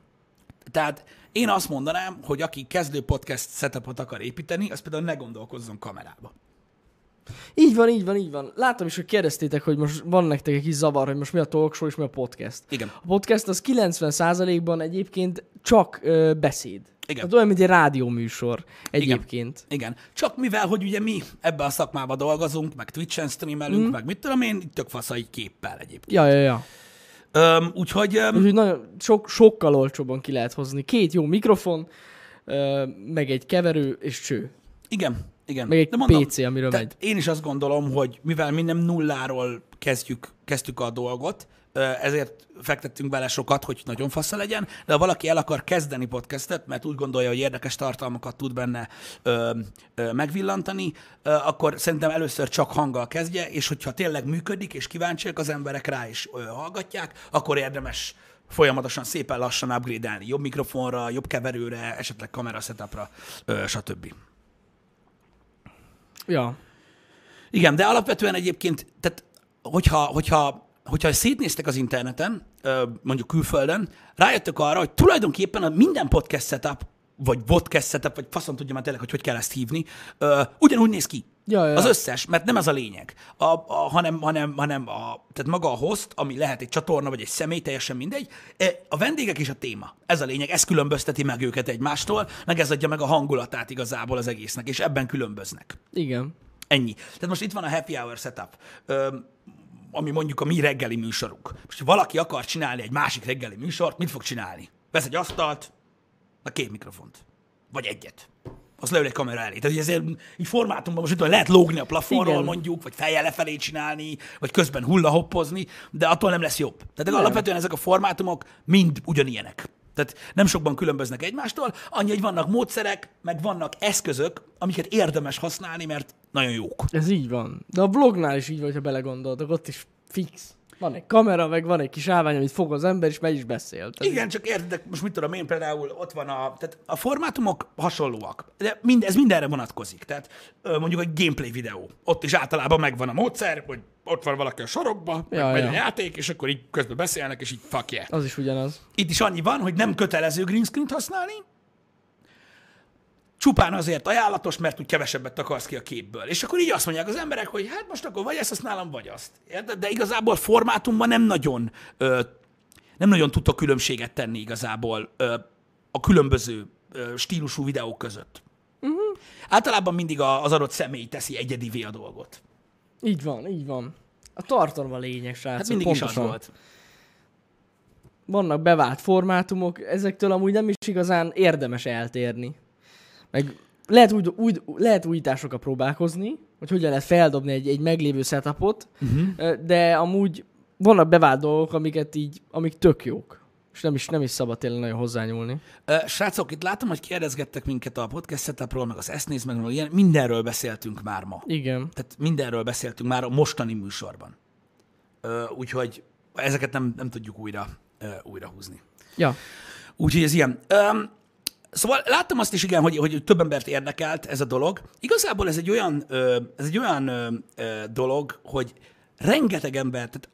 Tehát én azt mondanám, hogy aki kezdő podcast setupot akar építeni, az például ne gondolkozzon kamerába. Így van, így van, így van. Láttam is, hogy kérdeztétek, hogy most van nektek egy kis zavar, hogy most mi a talk show és mi a podcast. Igen. A podcast az 90%-ban egyébként csak ö, beszéd. Igen. Tehát olyan, mint egy rádióműsor egyébként. Igen. Csak mivel, hogy ugye mi ebben a szakmában dolgozunk, meg Twitch-en streamelünk, mm. meg mit tudom én, tök fasz egy képpel egyébként. Ja, ja, ja. Öm, úgyhogy öm, Úgyhogy nagyon sok, sokkal olcsóbban ki lehet hozni. Két jó mikrofon, ö, meg egy keverő és cső. igen, igen. Meg egy De mondom, PC, amiről megy. Én is azt gondolom, hogy mivel mi nem nulláról kezdjük, kezdtük a dolgot, ezért fektettünk bele sokat, hogy nagyon fassa legyen, de ha valaki el akar kezdeni podcastet, mert úgy gondolja, hogy érdekes tartalmakat tud benne ö, ö, megvillantani, ö, akkor szerintem először csak hanggal kezdje, és hogyha tényleg működik, és kíváncsiak az emberek rá, és ö, hallgatják, akkor érdemes folyamatosan szépen lassan upgrade-elni. Jobb mikrofonra, jobb keverőre, esetleg kamera setupra, ö, stb. Ja. Igen, de alapvetően egyébként, tehát hogyha, hogyha, hogyha szétnéztek az interneten, mondjuk külföldön, rájöttök arra, hogy tulajdonképpen a minden podcast setup, vagy vodcast setup, vagy faszom tudja már tényleg, hogy hogy kell ezt hívni, ugyanúgy néz ki. Ja, ja. Az összes, mert nem ez a lényeg, a, a, hanem, hanem, hanem a, tehát maga a host, ami lehet egy csatorna, vagy egy személy, teljesen mindegy, e, a vendégek és a téma. Ez a lényeg, ez különbözteti meg őket egymástól, meg ez adja meg a hangulatát igazából az egésznek, és ebben különböznek. Igen. Ennyi. Tehát most itt van a happy hour setup, ö, ami mondjuk a mi reggeli műsorunk. Most, ha valaki akar csinálni egy másik reggeli műsort, mit fog csinálni? Vesz egy asztalt, a két mikrofont. Vagy egyet. Az leül egy kamera elé. Tehát ezért így formátumban most van, lehet lógni a plafonról Igen. mondjuk, vagy fejjel lefelé csinálni, vagy közben hullahoppozni, de attól nem lesz jobb. Tehát Nem. alapvetően ezek a formátumok mind ugyanilyenek. Tehát nem sokban különböznek egymástól, annyi, hogy vannak módszerek, meg vannak eszközök, amiket érdemes használni, mert nagyon jók. Ez így van. De a vlognál is így van, ha belegondoltok, ott is fix. Van egy kamera, meg van egy kis állvány, amit fog az ember, és megy is beszél. Tehát Igen, csak értedek, most mit tudom én, például ott van a, tehát a formátumok hasonlóak, de mind, ez mindenre vonatkozik. Tehát mondjuk egy gameplay videó, ott is általában megvan a módszer, hogy ott van valaki a sarokba, Ja, megy ja. a játék, és akkor így közben beszélnek, és így fuck yeah. Az is ugyanaz. Itt is annyi van, hogy nem kötelező green screen-t használni, csupán azért ajánlatos, mert úgy kevesebbet akarsz ki a képből. És akkor így azt mondják az emberek, hogy hát most akkor vagy ezt használom, vagy azt. De igazából formátumban nem nagyon, ö, nem nagyon tudtok különbséget tenni igazából ö, a különböző ö, stílusú videók között. Uh-huh. Általában mindig a, az adott személy teszi egyedivé a dolgot. Így van, így van. A tartalom a lényeg, srácok. Hát mindig pontosan. is az volt. Vannak bevált formátumok, ezektől amúgy nem is igazán érdemes eltérni. Meg lehet, úgy, úgy, lehet újításokkal próbálkozni, hogy hogyan lehet feldobni egy, egy meglévő setupot, uh-huh. de amúgy vannak bevált dolgok, amiket így, amik tök jók. És nem is, nem is szabad tényleg nagyon hozzányúlni. Srácok, itt látom, hogy kérdezgettek minket a podcast setupról, meg az esznéz, meg meg ilyen, mindenről beszéltünk már ma. Igen. Tehát mindenről beszéltünk már a mostani műsorban. Úgyhogy ezeket nem, nem tudjuk újra, újra húzni. Ja. Úgyhogy ez ilyen. Öm, szóval láttam azt is, igen, hogy, hogy több embert érdekelt ez a dolog. Igazából ez egy olyan, ö, ez egy olyan ö, ö, dolog, hogy rengeteg ember, tehát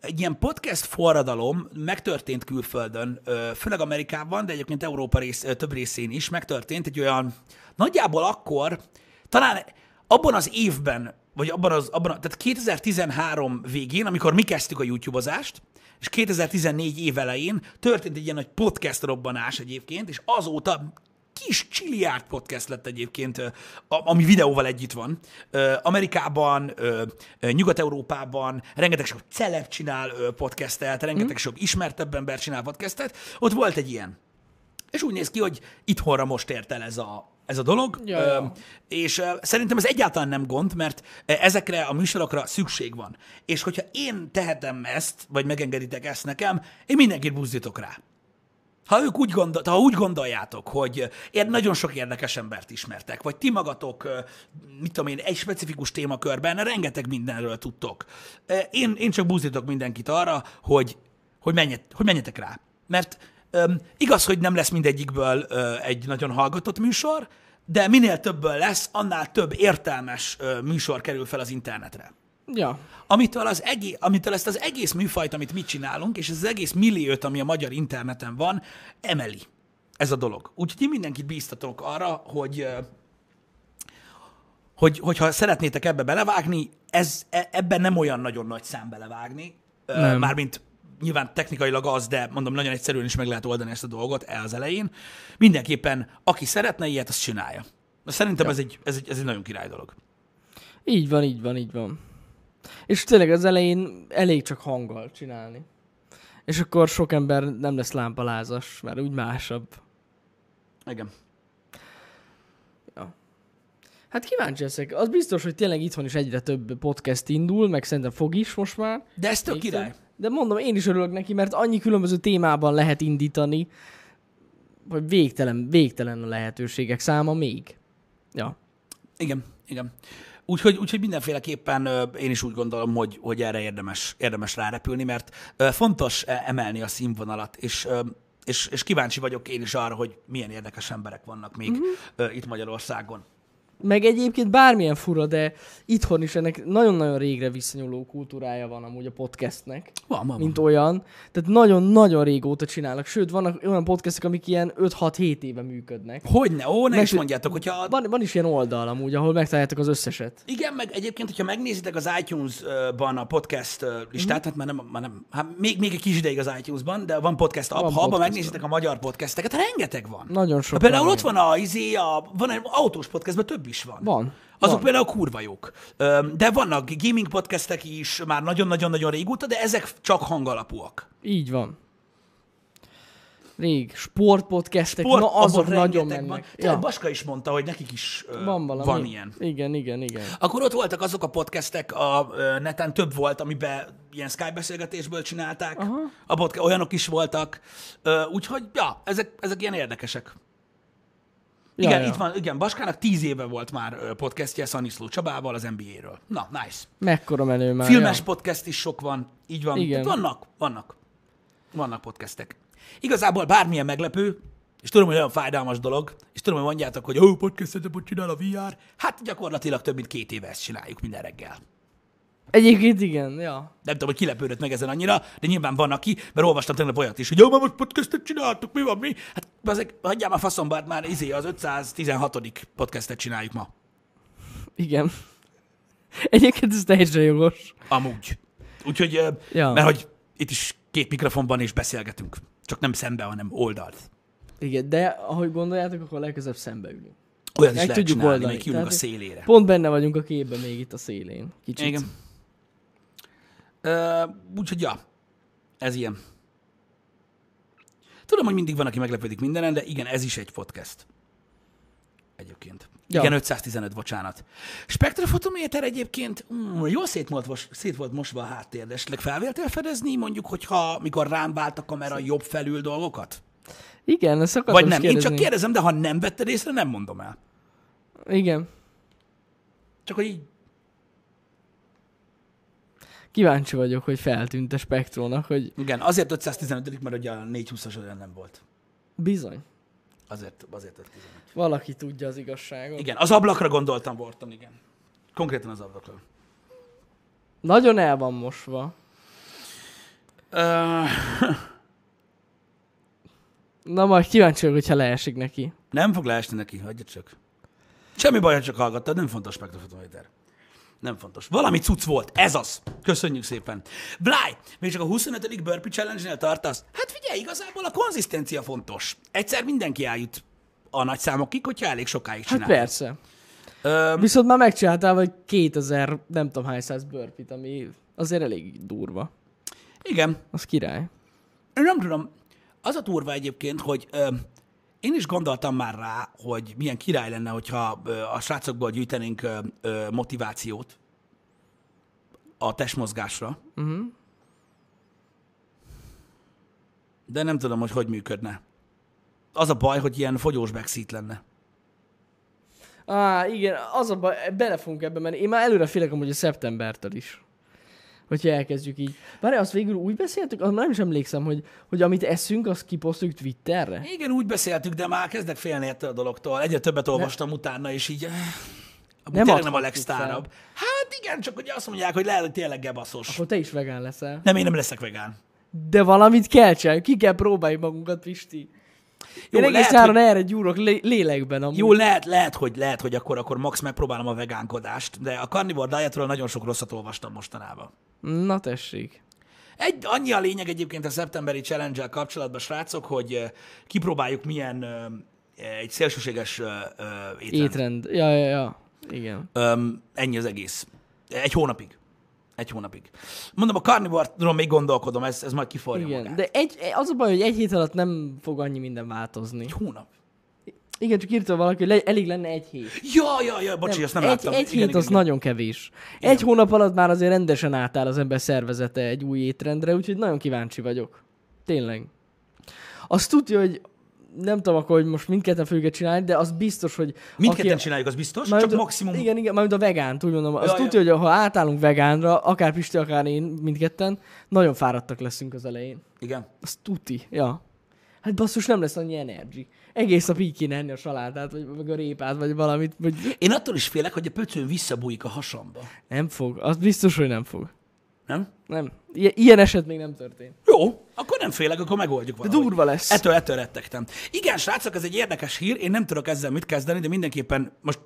egy ilyen podcast forradalom megtörtént külföldön, főleg Amerikában, de egyébként Európa rész, több részén is megtörtént egy olyan, nagyjából akkor, talán abban az évben, vagy abban az, abban tehát 2013 végén, amikor mi kezdtük a YouTube-ozást, és 2014 év elején történt egy ilyen nagy podcast robbanás egyébként, és azóta kis csiliárd podcast lett egyébként, ami videóval együtt van. Amerikában, Nyugat-Európában rengeteg sok celeb csinál podcastet, rengeteg sok ismertebb ember csinál podcastet. Ott volt egy ilyen. És úgy néz ki, hogy itthonra most ért el ez a, ez a dolog, Ja, ja. És szerintem ez egyáltalán nem gond, mert ezekre a műsorokra szükség van. És hogyha én tehetem ezt, vagy megengeditek ezt nekem, én mindenkit buzdítok rá. Ha ők úgy, gondol, ha úgy gondoljátok, hogy én nagyon sok érdekes embert ismertek, vagy ti magatok, mit tudom én, egy specifikus témakörben rengeteg mindenről tudtok. Én, én csak buzdítok mindenkit arra, hogy, hogy, menjet, hogy menjetek rá. Mert öm, igaz, hogy nem lesz mindegyikből ö, egy nagyon hallgatott műsor, de minél többből lesz, annál több értelmes ö, műsor kerül fel az internetre Ja. amitől, az egész, amitől ezt az egész műfajt, amit mi csinálunk, és ez az egész milliót, ami a magyar interneten van, emeli ez a dolog. Úgyhogy én mindenkit bíztatok arra, hogy, hogy hogyha szeretnétek ebbe belevágni, ez, e- ebben nem olyan nagyon nagy szám belevágni, Nem. mármint nyilván technikailag az, de mondom, nagyon egyszerűen is meg lehet oldani ezt a dolgot el az elején. Mindenképpen, aki szeretne ilyet, azt csinálja. Szerintem ez, egy, ez, egy, ez egy nagyon király dolog. Így van, így van, így van. És tényleg az elején elég csak hanggal csinálni. És akkor sok ember nem lesz lámpalázas, mert úgy másabb. Igen. Hát kíváncsi leszek. Az biztos, hogy tényleg itthon is egyre több podcast indul, meg szerintem fog is most már. De ez tök Még király. több. De mondom, én is örülök neki, mert annyi különböző témában lehet indítani, hogy végtelen, végtelen a lehetőségek száma még. Ja. Igen, igen. Úgyhogy, úgyhogy mindenféleképpen én is úgy gondolom, hogy, hogy erre érdemes, érdemes rárepülni, mert fontos emelni a színvonalat, és, és, és kíváncsi vagyok én is arra, hogy milyen érdekes emberek vannak még uh-huh. itt Magyarországon. Meg egyébként bármilyen fura, de itthon is ennek nagyon-nagyon régre visszanyúló kultúrája van amúgy a podcastnek, Van, van, mint olyan. Tehát nagyon-nagyon régóta csinálnak. Sőt, vannak olyan podcastek, amik ilyen 5-6-7 éve működnek. Hogyne, ó, ne Meg- is mondjátok, hogyha... Van, van is ilyen oldal amúgy, ahol megtaláljátok az összeset. Igen, meg egyébként, hogyha megnézitek az iTunes-ban a podcast listát, hát már nem, már nem hát még, még egy kis ideig az iTunes-ban, de van podcast app, Van ha abban podcast. megnézitek a magyar podcasteket, rengeteg van. Nagyon sok. Például van ott van a, izé, a, van egy autós podcastben több is van. Van. Azok van. például kurva jók. De vannak gaming podcastek is már nagyon-nagyon-nagyon régóta, de ezek csak hangalapúak. Így van. Rég. Sportpodcastek, Sport, na azok nagyon mennek. Van. Ja. Baska is mondta, hogy nekik is Van valami. van ilyen. Igen, igen, igen. Akkor ott voltak azok a podcastek, a neten több volt, amiben ilyen Skype beszélgetésből csinálták. Aha. A podcast, olyanok is voltak. Úgyhogy, ja, ezek, ezek ilyen érdekesek. Igen, ja. itt van, igen, Baskának tíz éve volt már podcastje Szaniszló Csabával az NBA-ről. Na, nice. Mekkora menő már. Filmes ja. podcast is sok van, így van. Igen. Tehát vannak, vannak. Vannak podcastek. Igazából bármilyen meglepő, és tudom, hogy olyan fájdalmas dolog, és tudom, hogy mondjátok, hogy ó, podcastet, hogy csinál a VR. Hát gyakorlatilag több mint két éve ezt csináljuk minden reggel. Egyébként igen, ja. Nem tudom, hogy kilepődött meg ezen annyira, de nyilván van aki, mert olvastam tegnap olyat is, hogy jó, már most podcastet csináltuk, mi van, mi? Hát azek, hagyjál már faszombát, már izé az 516. podcastet csináljuk ma. Igen. Egyébként ez teljesen jogos. Amúgy. Úgyhogy, ja. Mert hogy itt is két mikrofonban is beszélgetünk. Csak nem szembe, hanem oldalt. Igen, de ahogy gondoljátok, akkor legközelebb szembe ülünk. Olyan is Meg lehet tudjuk csinálni, oldani. még kiülünk a szélére. Pont benne vagyunk a képben még itt a szélén. Kicsit. Igen. Úgyhogy, ja, ez ilyen. Tudom, hogy mindig van, aki meglepődik mindenen, de igen, ez is egy podcast. Egyébként. Ja. Igen, 515, bocsánat. Spektrafotométer egyébként mm, jól szét volt, szét volt mosva a háttér, de esetleg felvéltél fedezni, mondjuk, hogyha mikor rám vált a kamera jobb felül dolgokat? Igen, ezt akartam Vagy nem? Én kérdezni. csak kérdezem, de ha nem vetted észre, nem mondom el. Igen. Csak hogy így Kíváncsi vagyok, hogy feltűnt a spektrónak, hogy Igen, azért 515 mert ugye a 420-as olyan nem volt. bizony, Azért, azért 515. valaki tudja az igazságot. Igen, az ablakra gondoltam, Borton, igen. Konkrétan az ablakra. Nagyon el van mosva. Uh, Na majd kíváncsi vagyok, hogyha leesik neki. nem fog leesni neki, hagyja csak. Semmi baj, ha csak hallgattad, nem fontos spektrofotométer. Nem fontos. Valami cucc volt, ez az. Köszönjük szépen. Bláj, még csak a 25. Burpee Challenge-nél tartasz? Hát figyelj, igazából a konzisztencia fontos. Egyszer mindenki eljut a nagy számokig, hogyha elég sokáig Hát csinál. persze. Öm, Viszont már megcsináltál vagy 2000, nem tudom hány száz burpit, ami azért elég durva. igen, Az király. Én nem tudom. Az a turva egyébként, hogy ö, én is gondoltam már rá, hogy milyen király lenne, hogyha a srácokból gyűjtenénk motivációt a testmozgásra. Uh-huh. De nem tudom, hogy hogy működne. Az a baj, hogy ilyen fogyós backseat lenne. Á, igen, az a baj, bele fogunk ebbe menni. Én már előre félek amúgy a szeptembertől is. Hogyha elkezdjük így. Várj, azt végül úgy beszéltük, már nem is emlékszem, hogy, hogy amit eszünk, azt kiposztoljuk Twitterre. Igen, úgy beszéltük, de már kezdek félni ettől a dologtól. Egyre többet olvastam utána, és így... eh, Nem tényleg nem a legsztárabb. Hát igen, csak hogy azt mondják, hogy lehet, hogy tényleg gebaszos. Akkor te is vegán leszel. Nem, én nem leszek vegán. De valamit kell csinálni, ki kell próbálni magunkat, Pisti. Jó, Én egész lehet, hogy- erre gyúrok lé- lélekben amúgy. Jó, lehet, lehet, hogy, lehet, hogy akkor, akkor max megpróbálom a vegánkodást, de a carnivore dietről nagyon sok rosszat olvastam mostanában. Na tessék. Egy, annyi a lényeg egyébként a szeptemberi challenge kapcsolatban, srácok, hogy eh, kipróbáljuk milyen ö, egy szélsőséges ö, étrend. Étrend. Ja, ja, ja. Igen. Öm, ennyi az egész. Egy hónapig. Egy hónapig. Mondom, a carnivore még gondolkodom, ez, ez majd kiforja Igen. magát. De egy, az a baj, hogy egy hét alatt nem fog annyi minden változni. Egy hónap. Igen, csak írta valaki, hogy le, elég lenne egy hét. Ja, ja, ja, bocsi, ezt nem egy, láttam. egy igen, hét az igen. nagyon kevés. Egy hónap alatt már azért rendesen átáll az ember szervezete egy új étrendre, úgyhogy nagyon kíváncsi vagyok. Tényleg. Azt tudja, hogy nem tudom akkor, hogy most mindketten fogjuk csinálni, de az biztos, hogy... Mindketten aki- csináljuk, az biztos, Mármint csak a- maximum Igen, igen, majd a vegánt, úgy mondom. Azt Ja, tudja, hogy ha átállunk vegánra, akár Pisti, akár én, mindketten, nagyon fáradtak leszünk az elején. Igen. Az tuti, ja. Hát basszus, nem lesz annyi energy. Egész nap így kéne enni a salátát, vagy meg a répát, vagy valamit. Vagy... Én attól is félek, hogy a pöcön visszabújik a hasamba. Nem fog. Az biztos, hogy nem fog. Nem? Nem. I- ilyen eset még nem történt. Jó, akkor nem félek, akkor megoldjuk De valahogy. durva lesz. Ettől, ettől rettegtem. Igen, srácok, ez egy érdekes hír, én nem tudok ezzel mit kezdeni, de mindenképpen most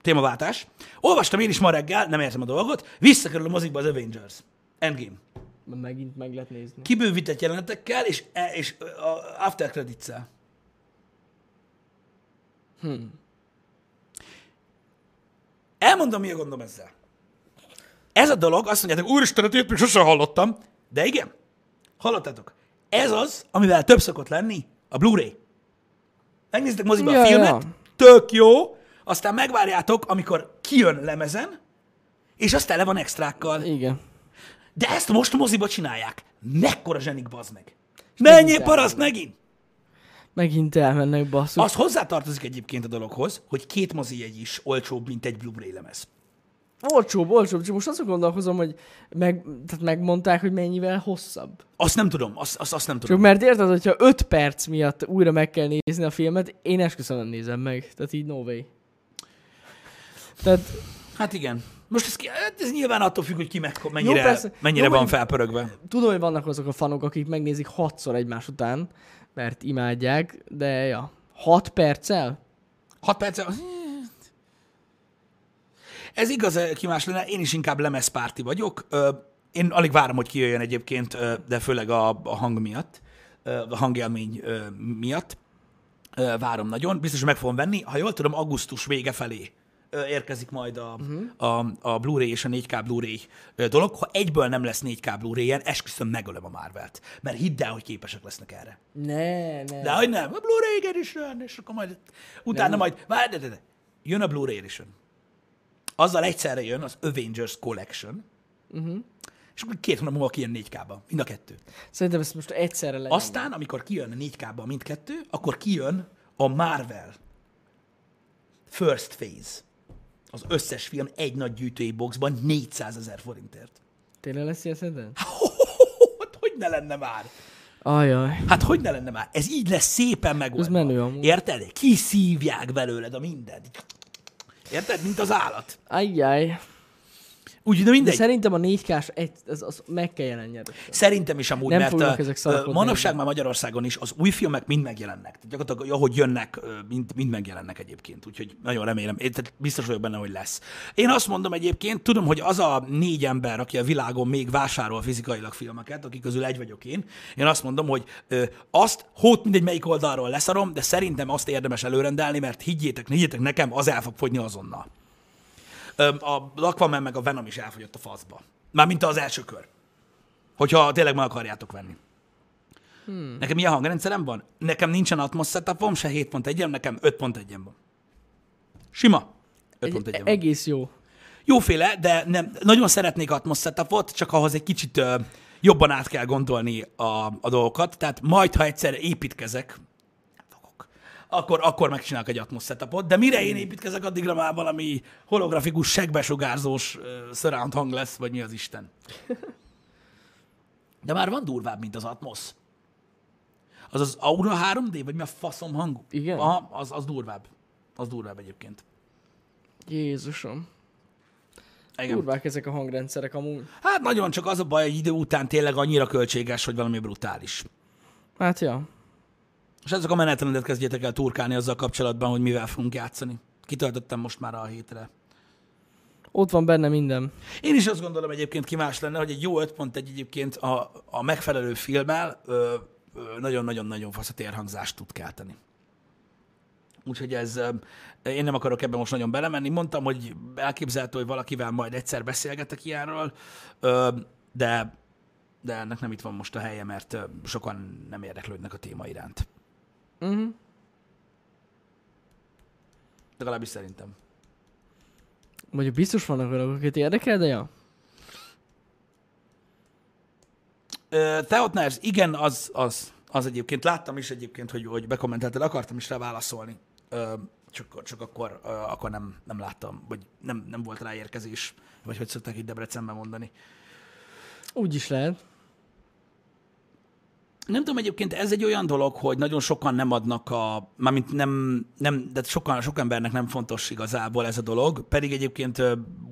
témaváltás. Olvastam én is ma reggel, nem értem a dolgot, visszakerül a mozikba az Avengers. Endgame. Megint meg lehet nézni. Kibővített jelenetekkel, és, e- és a after credits -el. Elmondom, mi a gondom ezzel. Ez a dolog, azt mondjátok, úristen, hát ilyet még sosem hallottam. De igen, hallottátok. Ez az, amivel több szokott lenni a Blu-ray. Megnézitek moziba Ja, a filmet, ja. tök jó, aztán megvárjátok, amikor kijön lemezen, és aztán le van extrákkal. Igen. De ezt most moziba csinálják. Mekkora zsenik, bazd meg. Menjél paraszt megint! Megint elmennek basszus. Az hozzátartozik egyébként a dologhoz, hogy két mozi egy is olcsóbb, mint egy Blu-ray lemez. Olcsóbb, olcsóbb. Csak most azon gondolkozom, hogy meg, tehát megmondták, hogy mennyivel hosszabb. Azt nem tudom, azt, azt, azt nem Csak tudom. mert érted, hogyha 5 perc miatt újra meg kell nézni a filmet, én esküszöm nem nézem meg. Tehát így no way. Tehát Hát igen. Most ez, ki- hát ez nyilván attól függ, hogy ki meg, mennyire, persze. mennyire Jó, van felpörögve. tudom, hogy vannak azok a fanok, akik megnézik hatszor egymás után, mert imádják, de ja. 6 perccel? 6 perc. Ez igaz, eh, ki más lenne, én is inkább lemezpárti vagyok. Én alig várom, hogy kijöjjön egyébként, de főleg a, a hang miatt, a hangélmény miatt. Várom nagyon, biztos, hogy meg fogom venni. Ha jól tudom, augusztus vége felé érkezik majd a, uh-huh. a, a Blu-ray és a 4K Blu-ray dolog. Ha egyből nem lesz 4K Blu-ray-en, esküszöm megölöm a Marvelt. Mert hidd el, hogy képesek lesznek erre. Ne, ne. De hogy nem, a Blu-ray edition, és akkor majd utána Nem. majd, várj, de, de, de, jön a Blu-ray edition. Azzal egyszerre jön az Avengers Collection, uh-huh. és akkor két hónap múlva kijön 4K-ba, mind a kettő. Szerintem ezt most egyszerre legyen. Aztán, amikor kijön a 4K-ba mindkettő, akkor kijön a Marvel First Phase. Az összes film egy nagy gyűjtői boxban 400 ezer forintért. Tényleg lesz ilyen szerinted? Hát hogy ne lenne már? Ajaj. Hát hogy ne lenne már? Ez így lesz szépen megoldva. Ez menő amúgy. Érted? Kiszívják belőled a mindent. Érted? Mint az állat. Ajjaj. Úgy, de De mindegy. szerintem a 4K-s egy, az, az meg kell jelenjen. Szerintem is amúgy, Nem mert ezek manapság már Magyarországon is az új filmek mind megjelennek. Tehát gyakorlatilag, ahogy jönnek, mind, mind megjelennek egyébként. Úgyhogy nagyon remélem, én tehát biztos vagyok benne, hogy lesz. Én azt mondom egyébként, tudom, hogy az a négy ember, aki a világon még vásárol fizikailag filmeket, akik közül egy vagyok én, én azt mondom, hogy ö, azt, hót mindegy melyik oldalról leszarom, de szerintem azt érdemes előrendelni, mert higgyétek, higgyétek nekem, az el fog fogyni azonnal. A Aquaman meg a Venom is elfogyott a faszba. Mármint az első kör. Hogyha tényleg meg akarjátok venni. Hmm. Nekem ilyen hangrendszerem van? Nekem nincsen Atmos setupom, se 7.1-em, nekem 5.1-em van. Sima. 5.1-em Egy, van. egész jó. Jóféle, de nem, nagyon szeretnék Atmos setupot, csak ahhoz egy kicsit ö, jobban át kell gondolni a, a dolgokat. Tehát majd, ha egyszer építkezek, akkor, akkor megcsinálok egy Atmos setupot, de mire én építkezek, addigra már valami holografikus, segbesugárzós uh, surround hang lesz, vagy mi az Isten. De már van durvább, mint az Atmos. Az az Aura 3D, vagy mi a faszom hangú? Igen? Aha, az, az durvább. Az durvább egyébként. Jézusom. Igen. Kurvák ezek a hangrendszerek amúgy. Hát nagyon csak az a baj, hogy idő után tényleg annyira költséges, hogy valami brutális. Hát ja. És ezek a menetrendet kezdjétek el turkálni azzal kapcsolatban, hogy mivel fogunk játszani. Kitöltöttem most már a hétre. Ott van benne minden. Én is azt gondolom egyébként ki más lenne, hogy egy jó 5.1 egyébként a, a megfelelő filmmel ö, ö, nagyon-nagyon-nagyon fasz a térhangzást tud kelteni. Úgyhogy ez, én nem akarok ebben most nagyon belemenni. Mondtam, hogy elképzelhető, hogy valakivel majd egyszer beszélgetek ilyenről, de, de ennek nem itt van most a helye, mert sokan nem érdeklődnek a téma iránt. Uh-huh. Legalábbis szerintem. Mondjuk biztos vannak olyanok, akiket érdekel, de ja. Theotners, igen, az, az, az egyébként. Láttam is egyébként, hogy, hogy bekommentelted, akartam is rá válaszolni. Ö, Csak, csak akkor, ö, akkor nem, nem láttam, vagy nem, nem volt rá érkezés, vagy hogy szokták itt Debrecenben mondani. Úgy is lehet. Nem tudom, egyébként ez egy olyan dolog, hogy nagyon sokan nem adnak a, mármint nem, nem de sokan, sok embernek nem fontos igazából ez a dolog, pedig egyébként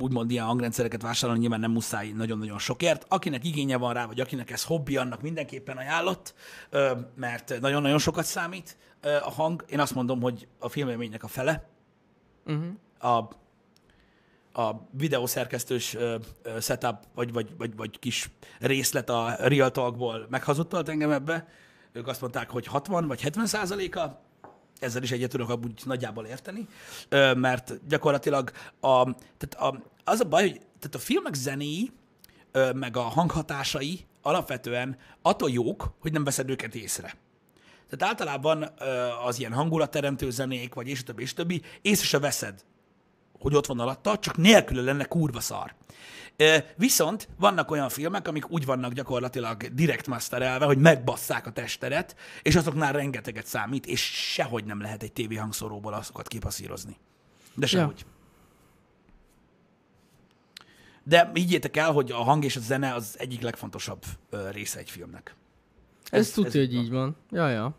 úgymond ilyen hangrendszereket vásárolni nyilván nem muszáj nagyon-nagyon sokért. Akinek igénye van rá, vagy akinek ez hobbi, annak mindenképpen ajánlott, mert nagyon-nagyon sokat számít a hang. Én azt mondom, hogy a filmélménynek a fele, Uh-huh. a, a videószerkesztős setup, vagy, vagy, vagy, vagy kis részlet a Real Talkból meghazudtalt engem ebbe. Ők azt mondták, hogy 60 vagy 70 százaléka, ezzel is egyet tudok amúgy nagyjából érteni, mert gyakorlatilag a, tehát a, az a baj, hogy tehát a filmek zenéi, meg a hanghatásai alapvetően attól jók, hogy nem veszed őket észre. Tehát általában az ilyen hangulatteremtő zenék, vagy és többi, és többi, észre se veszed, hogy ott van alatta, csak nélküle lenne kurva szar. Viszont vannak olyan filmek, amik úgy vannak gyakorlatilag direkt masterelve, hogy megbasszák a testeret, és azoknál rengeteget számít, és sehogy nem lehet egy tévé hangszóróból azokat kipasszírozni. De sehogy. De higgyétek el, hogy a hang és a zene az egyik legfontosabb része egy filmnek. Ez, Ez- tudja, hogy így így van. Ja, ja.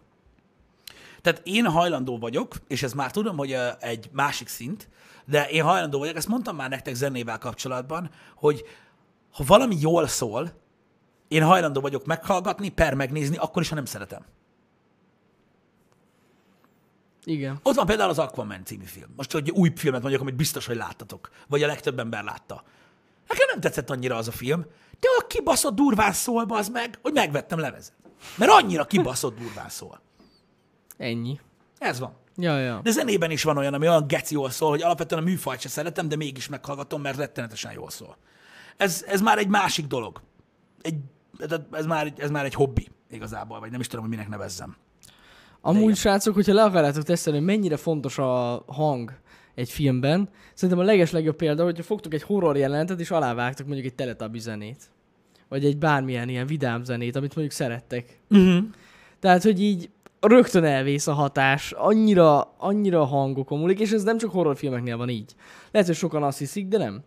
Tehát én hajlandó vagyok, és ez már tudom, hogy egy másik szint, de én hajlandó vagyok, ezt mondtam már nektek zenével kapcsolatban, hogy ha valami jól szól, én hajlandó vagyok meghallgatni, per megnézni, akkor is, ha nem szeretem. Igen. Ott van például az Aquaman című film. Most, hogy új filmet mondjuk, amit biztos, hogy láttatok. Vagy a legtöbb ember látta. Nekem nem tetszett annyira az a film, de a kibaszott durván szól, az meg, hogy megvettem levezet. Mert annyira kibaszott durván szól. Ennyi. Ez van. Ja, ja. De zenében is van olyan, ami olyan geci jól szól, hogy alapvetően a műfajt se szeretem, de mégis meghallgatom, mert rettenetesen jól szól. Ez, ez már egy másik dolog. Egy, ez, már, egy- ez már egy hobbi igazából, vagy nem is tudom, hogy minek nevezzem. Amúgy, igen. srácok, hogyha le akarjátok tesztelni, hogy mennyire fontos a hang egy filmben, szerintem a legeslegjobb példa, hogyha fogtok egy horror jelenetet, és alávágtok mondjuk egy teletabi zenét. Vagy egy bármilyen ilyen vidám zenét, amit mondjuk szerettek. Uh-huh. Tehát, hogy így rögtön elvész a hatás, annyira, annyira hangokon múlik, és ez nem csak horrorfilmeknél van így. Lehet, hogy sokan azt hiszik, de nem.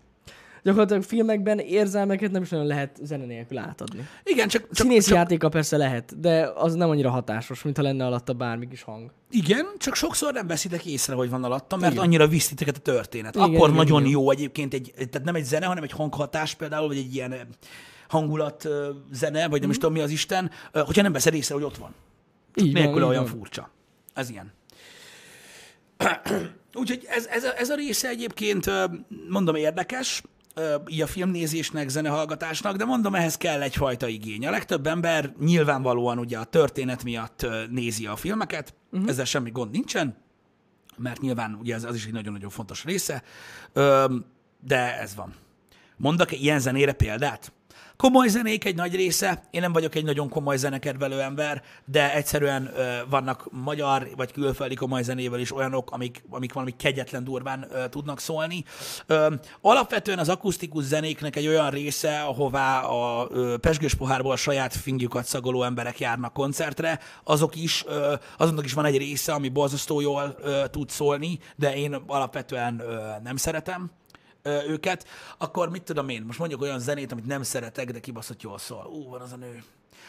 Gyakorlatilag filmekben érzelmeket nem is nagyon lehet zene nélkül átadni. Igen, csak, csak, Színész csak, játéka persze lehet, de az nem annyira hatásos, mint ha lenne alatta bármi kis hang. Igen, csak sokszor nem veszitek észre, hogy van alatta, mert Igen. annyira titeket a történet. Igen, Akkor igen, nagyon igen. jó egyébként, egy, tehát nem egy zene, hanem egy hanghatás például, vagy egy ilyen eh, hangulat eh, zene, vagy Mhm. nem is tudom mi az Isten, eh, hogyha nem veszed észre, hogy ott van. Így Nélküle így olyan van. furcsa. Ez ilyen. Úgyhogy ez, ez, a, ez a része egyébként, mondom, érdekes, így a filmnézésnek, zenehallgatásnak, de mondom, ehhez kell egyfajta igény. A legtöbb ember nyilvánvalóan ugye a történet miatt nézi a filmeket, uh-huh. ezzel semmi gond nincsen, mert nyilván ugye ez az is egy nagyon-nagyon fontos része, de ez van. Mondok ilyen zenére példát? Komoly zenék egy nagy része, én nem vagyok egy nagyon komoly zenekedvelő ember, de egyszerűen ö, vannak magyar vagy külföldi komoly zenével is olyanok, amik, amik valami kegyetlen durván ö, tudnak szólni. Ö, alapvetően az akusztikus zenéknek egy olyan része, ahová a ö, pesgős pohárból a saját fingjukat szagoló emberek járnak koncertre, azok is, ö, azoknak is van egy része, ami borzasztó jól ö, tud szólni, de én alapvetően ö, nem szeretem őket, akkor mit tudom én, most mondjuk olyan zenét, amit nem szeretek, de kibaszott jól szól. Ú, van az a nő.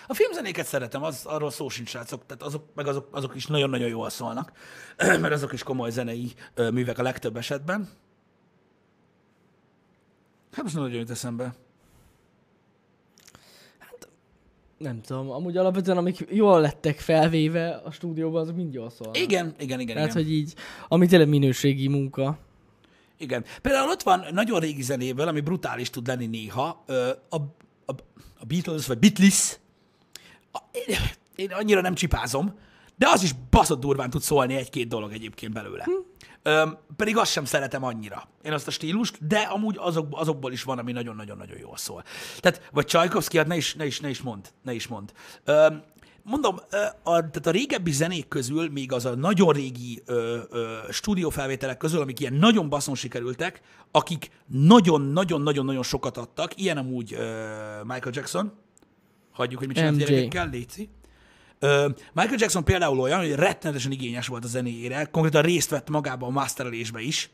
A filmzenéket szeretem, az, arról szó sincs, srácok, tehát azok, meg azok, azok is nagyon-nagyon jól szólnak, mert azok is komoly zenei művek a legtöbb esetben. Hát most nagyon jut eszembe. Nem tudom, amúgy alapvetően amik jól lettek felvéve a stúdióban, azok mind jól szólnak. Igen, igen, igen, Tehát, igen. hogy így, ami tényleg minőségi munka. Igen. Például ott van nagyon régi zenéből, ami brutális tud lenni néha, a, a, a Beatles, vagy Beatles, A- én, én annyira nem csipázom, de az is baszott durván tud szólni egy-két dolog egyébként belőle. Hm. Öm, pedig azt sem szeretem annyira, én azt a stílust, de amúgy azok, azokból is van, ami nagyon-nagyon-nagyon jól szól. Tehát, vagy Csajkovszki, hát ne is, ne is, ne is mond, ne is mond. Öm, mondom, a, tehát a régebbi zenék közül, még az a nagyon régi ö, ö, stúdiófelvételek közül, amik ilyen nagyon baszon sikerültek, akik nagyon-nagyon-nagyon-nagyon sokat adtak, ilyen amúgy ö, Michael Jackson, hagyjuk, hogy mit csinált gyerekekkel, Léci. Ö, Michael Jackson például olyan, hogy rettenetesen igényes volt a zenéjére, konkrétan részt vett magába a masterelésbe is.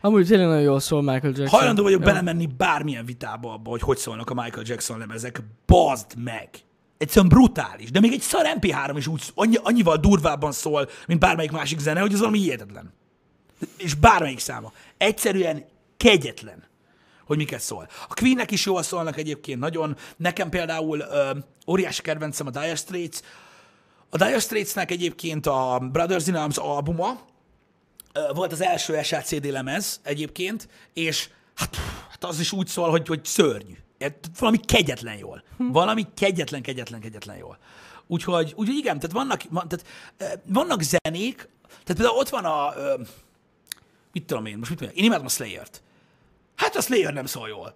Amúgy tényleg nagyon jól szól Michael Jackson. Hajlandó vagyok Ja. belemenni bármilyen vitába abba, hogy hogy szólnak a Michael Jackson lemezek. Bazd meg! Egyszerűen brutális. De még egy szar MP3 is úgy, annyi, annyival durvábban szól, mint bármelyik másik zene, hogy az valami hihetetlen. És bármelyik száma. Egyszerűen kegyetlen, hogy miket szól. A Queennek is jól szólnak egyébként nagyon. Nekem például ö, óriási kedvencem a Dire Straits. A Dire Straitsnek egyébként a Brothers in Arms albuma, ö, volt az első SACD lemez egyébként, és hát, hát az is úgy szól, hogy, hogy szörnyű. Hát Valami kegyetlen jól. Valami kegyetlen, kegyetlen, kegyetlen jól. Úgyhogy, úgyhogy igen, tehát vannak, van, tehát, ö, vannak zenék, tehát például ott van a, mit tudom én, most mit mondjam, én imádom a Slayer-t. Hát a Slayer nem szól jól.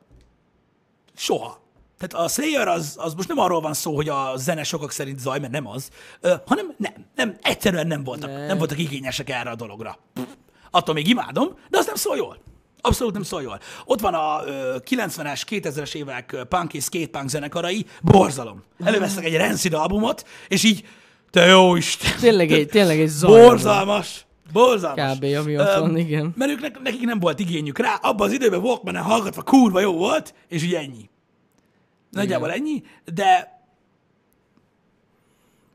Soha. Tehát a Slayer az, az most nem arról van szó, hogy a zene sokak szerint zaj, mert nem az, ö, hanem nem, nem, egyszerűen nem voltak, Ne. nem voltak igényesek erre a dologra. Pff, Attól még imádom, de az nem szól jól. Abszolút nem szól jól. Ott van a ö, 90-es, 2000-es évek punk és skatepunk zenekarai, borzalom. Elővesznek egy Rancid albumot, és így, te jó Isten. Tényleg egy, tényleg egy zaj. Borzalmas. Borzalmas. Kb. ami ott van, igen. Mert ők, nek- nekik nem volt igényük rá, abban az időben walkman hallgatva kurva jó volt, és ugye ennyi. Nagyjából ennyi, de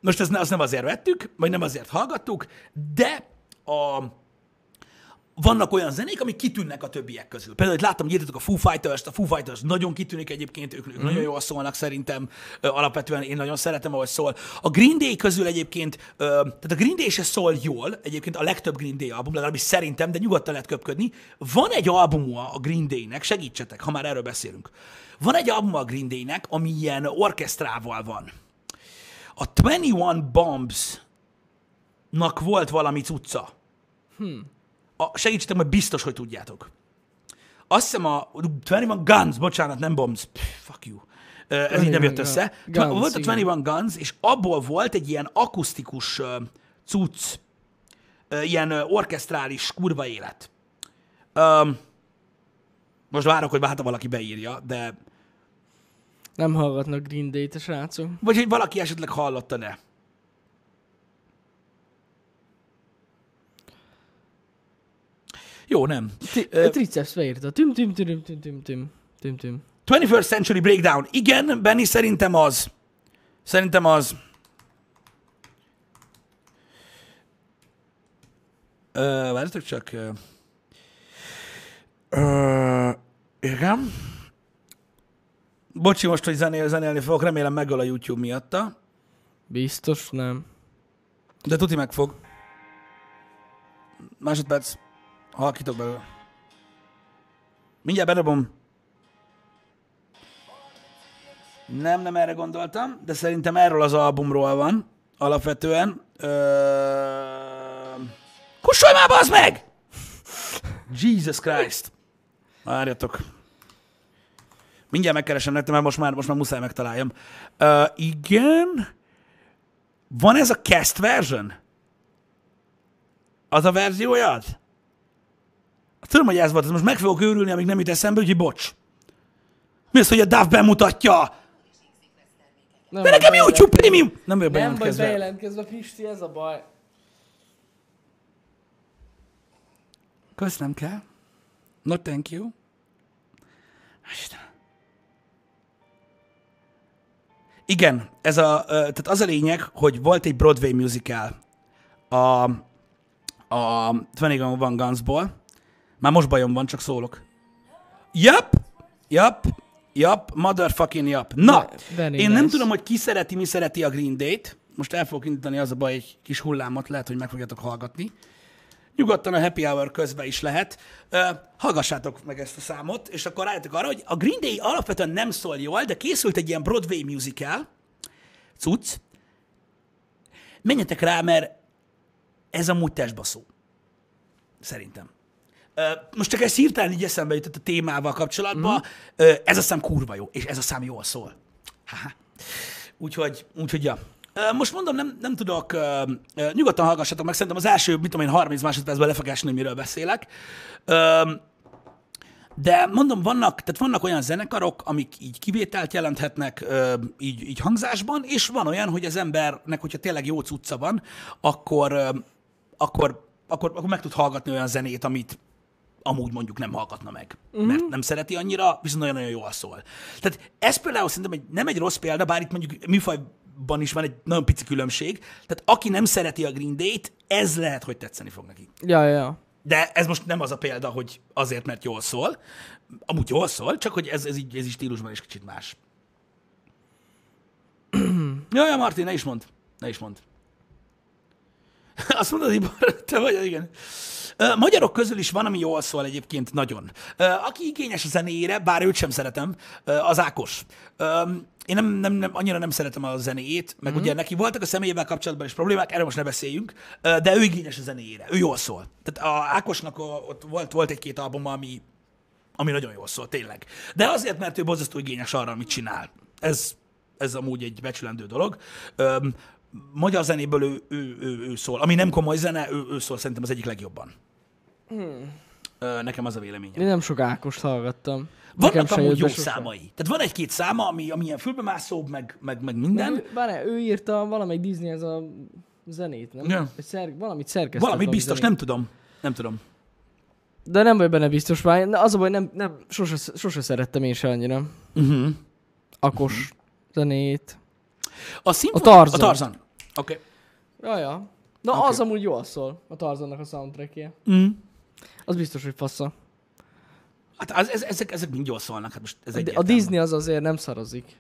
most ezt azt nem azért vettük, vagy nem azért hallgattuk, de a, vannak olyan zenék, amik kitűnnek a többiek közül. Például, hogy láttam, hogy írtatok a Foo Fighters-t, a Foo Fighters nagyon kitűnik egyébként, ők, ők mm. nagyon jól szólnak szerintem, ö, alapvetően én nagyon szeretem, ahogy szól. A Green Day közül egyébként, ö, tehát a Green Day se szól jól, egyébként a legtöbb Green Day album, legalábbis szerintem, de nyugodtan lehet köpködni. Van egy albuma a Green Day-nek, segítsetek, ha már erről beszélünk. Van egy albuma a Green Day-nek, ami ilyen orkesztrával van. A 21 Bombs-nak volt valami cucca. A, segítsetek, mert biztos, hogy tudjátok. Azt hiszem a 21 Guns, bocsánat, nem Bombs, Pff, fuck you. Ö, Ez így nem 21 jött össze. Guns, volt a igen. 21 Guns, és abból volt egy ilyen akusztikus ö, cucc, ö, ilyen ö, orkesztrális kurva élet. Öm, most várok, hogy hát valaki beírja, de Nem hallgatnak Green Day-t a srácok. vagy hogy valaki esetleg hallotta, de. Jó, nem. Triceps beírta. Tüm, tüm, tüm, tüm, tüm, tüm, tüm, tüm. 21st Century Breakdown. Igen, Benny, szerintem az. Szerintem az. Várjatok csak. Ö, igen. Bocsi most, hogy zenél, zenélni fogok, remélem megöl a YouTube miatta. Biztos nem. De tuti meg fog. Másodperc. Halkítok belőle. Mindjárt bedobom. Nem, nem erre gondoltam, de szerintem erről az albumról van, alapvetően. Ö... Kussolj már, bazd meg! Jesus Christ. Várjatok. Mindjárt megkeresem nektek, mert most már, most már muszáj megtaláljam. Ö, igen. Van ez a cast version? Az a verziója? Tudom, hogy ez volt, ez most meg fogok őrülni, amíg nem jut eszembe, úgyhogy bocs. Mi az, hogy a DAF bemutatja? Nem De nekem YouTube bejelentkezve. Premium! Nem vagyok Nem vagy bejelentkezve. bejelentkezve, Pisti, ez a baj. Köszönöm kell. No, thank you. Istenem. Igen, ez a, tehát az a lényeg, hogy volt egy Broadway musical a, a 21 One Gunsból. Már most bajom van, csak szólok. Yep, yep, yep, motherfucking yep. Na, Very én nem tudom, hogy ki szereti, mi szereti a Green Day-t. Most el fogok indítani az a baj egy kis hullámot, lehet, hogy meg fogjátok hallgatni. Nyugodtan a happy hour közben is lehet. Ö, hallgassátok meg ezt a számot, és akkor rájöttek arra, hogy a Green Day alapvetően nem szól jól, de készült egy ilyen Broadway musical, cucc. Menjetek rá, mert ez amúgy testbaszó. Szerintem. Most csak ez hirtelen így eszembe jutott a témával kapcsolatban. Mm. Ez a szám kurva jó, és ez a szám jól szól. Haha. Úgyhogy, úgyhogy ja. Most mondom, nem, nem tudok, ö, ö, nyugodtan hallgassatok meg, szerintem az első, mit tudom én, 30 másodpercben le fog esni, miről beszélek. De mondom, vannak, tehát vannak olyan zenekarok, amik így kivételt jelenthetnek így, így hangzásban, és van olyan, hogy az embernek, hogyha tényleg jó cucca van, akkor, akkor, akkor, akkor meg tud hallgatni olyan zenét, amit, amúgy mondjuk nem hallgatna meg, uh-huh. mert nem szereti annyira, viszont nagyon-nagyon jól szól. Tehát ez például szerintem egy, nem egy rossz példa, bár itt mondjuk műfajban is van egy nagyon pici különbség. Tehát aki nem szereti a Green Day-t, ez lehet, hogy tetszeni fog neki. Ja, ja. De ez most nem az a példa, hogy azért, mert jól szól. Amúgy jól szól, csak hogy ez, ez, így, ez is stílusban is kicsit más. Jaj, ja, Martin, ne is mond. Ne is mond. Azt mondod, hogy te vagy, igen. Magyarok közül is van, ami jól szól egyébként nagyon. Aki igényes a zenéjére, bár őt sem szeretem, az Ákos. Én nem, nem, nem, annyira nem szeretem a zenéjét, meg mm-hmm. ugye neki voltak a személyével kapcsolatban is problémák, erről most ne beszéljünk, de ő igényes a zenéjére, ő jól szól. Tehát a Ákosnak a, ott volt, volt egy-két album, ami, ami nagyon jól szól, tényleg. De azért, mert ő borzasztó igényes arra, amit csinál. Ez, ez amúgy egy becsülendő dolog magyar zenéből ő, ő, ő, ő szól. Ami nem komoly zene, ő, ő szól szerintem az egyik legjobban. Hmm. Nekem az a véleményem. Én nem sok Ákost hallgattam. Vannak amúgy jó számai. Tehát van egy-két száma, ami, ami ilyen fülbemászóbb, meg, meg, meg minden. Bár ő írta valamelyik Disney ez a zenét, nem? Ja. Szer, valamit szerkesztett. Valamit biztos, zenét. nem tudom. Nem tudom. De nem vagy benne biztos már. Az a baj, nem, nem, sose, sose szerettem én se annyira. Uh-huh. Akos uh-huh. zenét. A, szimfon... a Tarzan. A Tarzan. Oké. Okay. Ja, ja. Na, okay. az amúgy jól szól, a Tarzannak a soundtrackje. Mm. Az biztos, hogy fassa. Hát az, ez, ezek, ezek mind jól szólnak. Hát most ez a Disney az azért nem szarozik.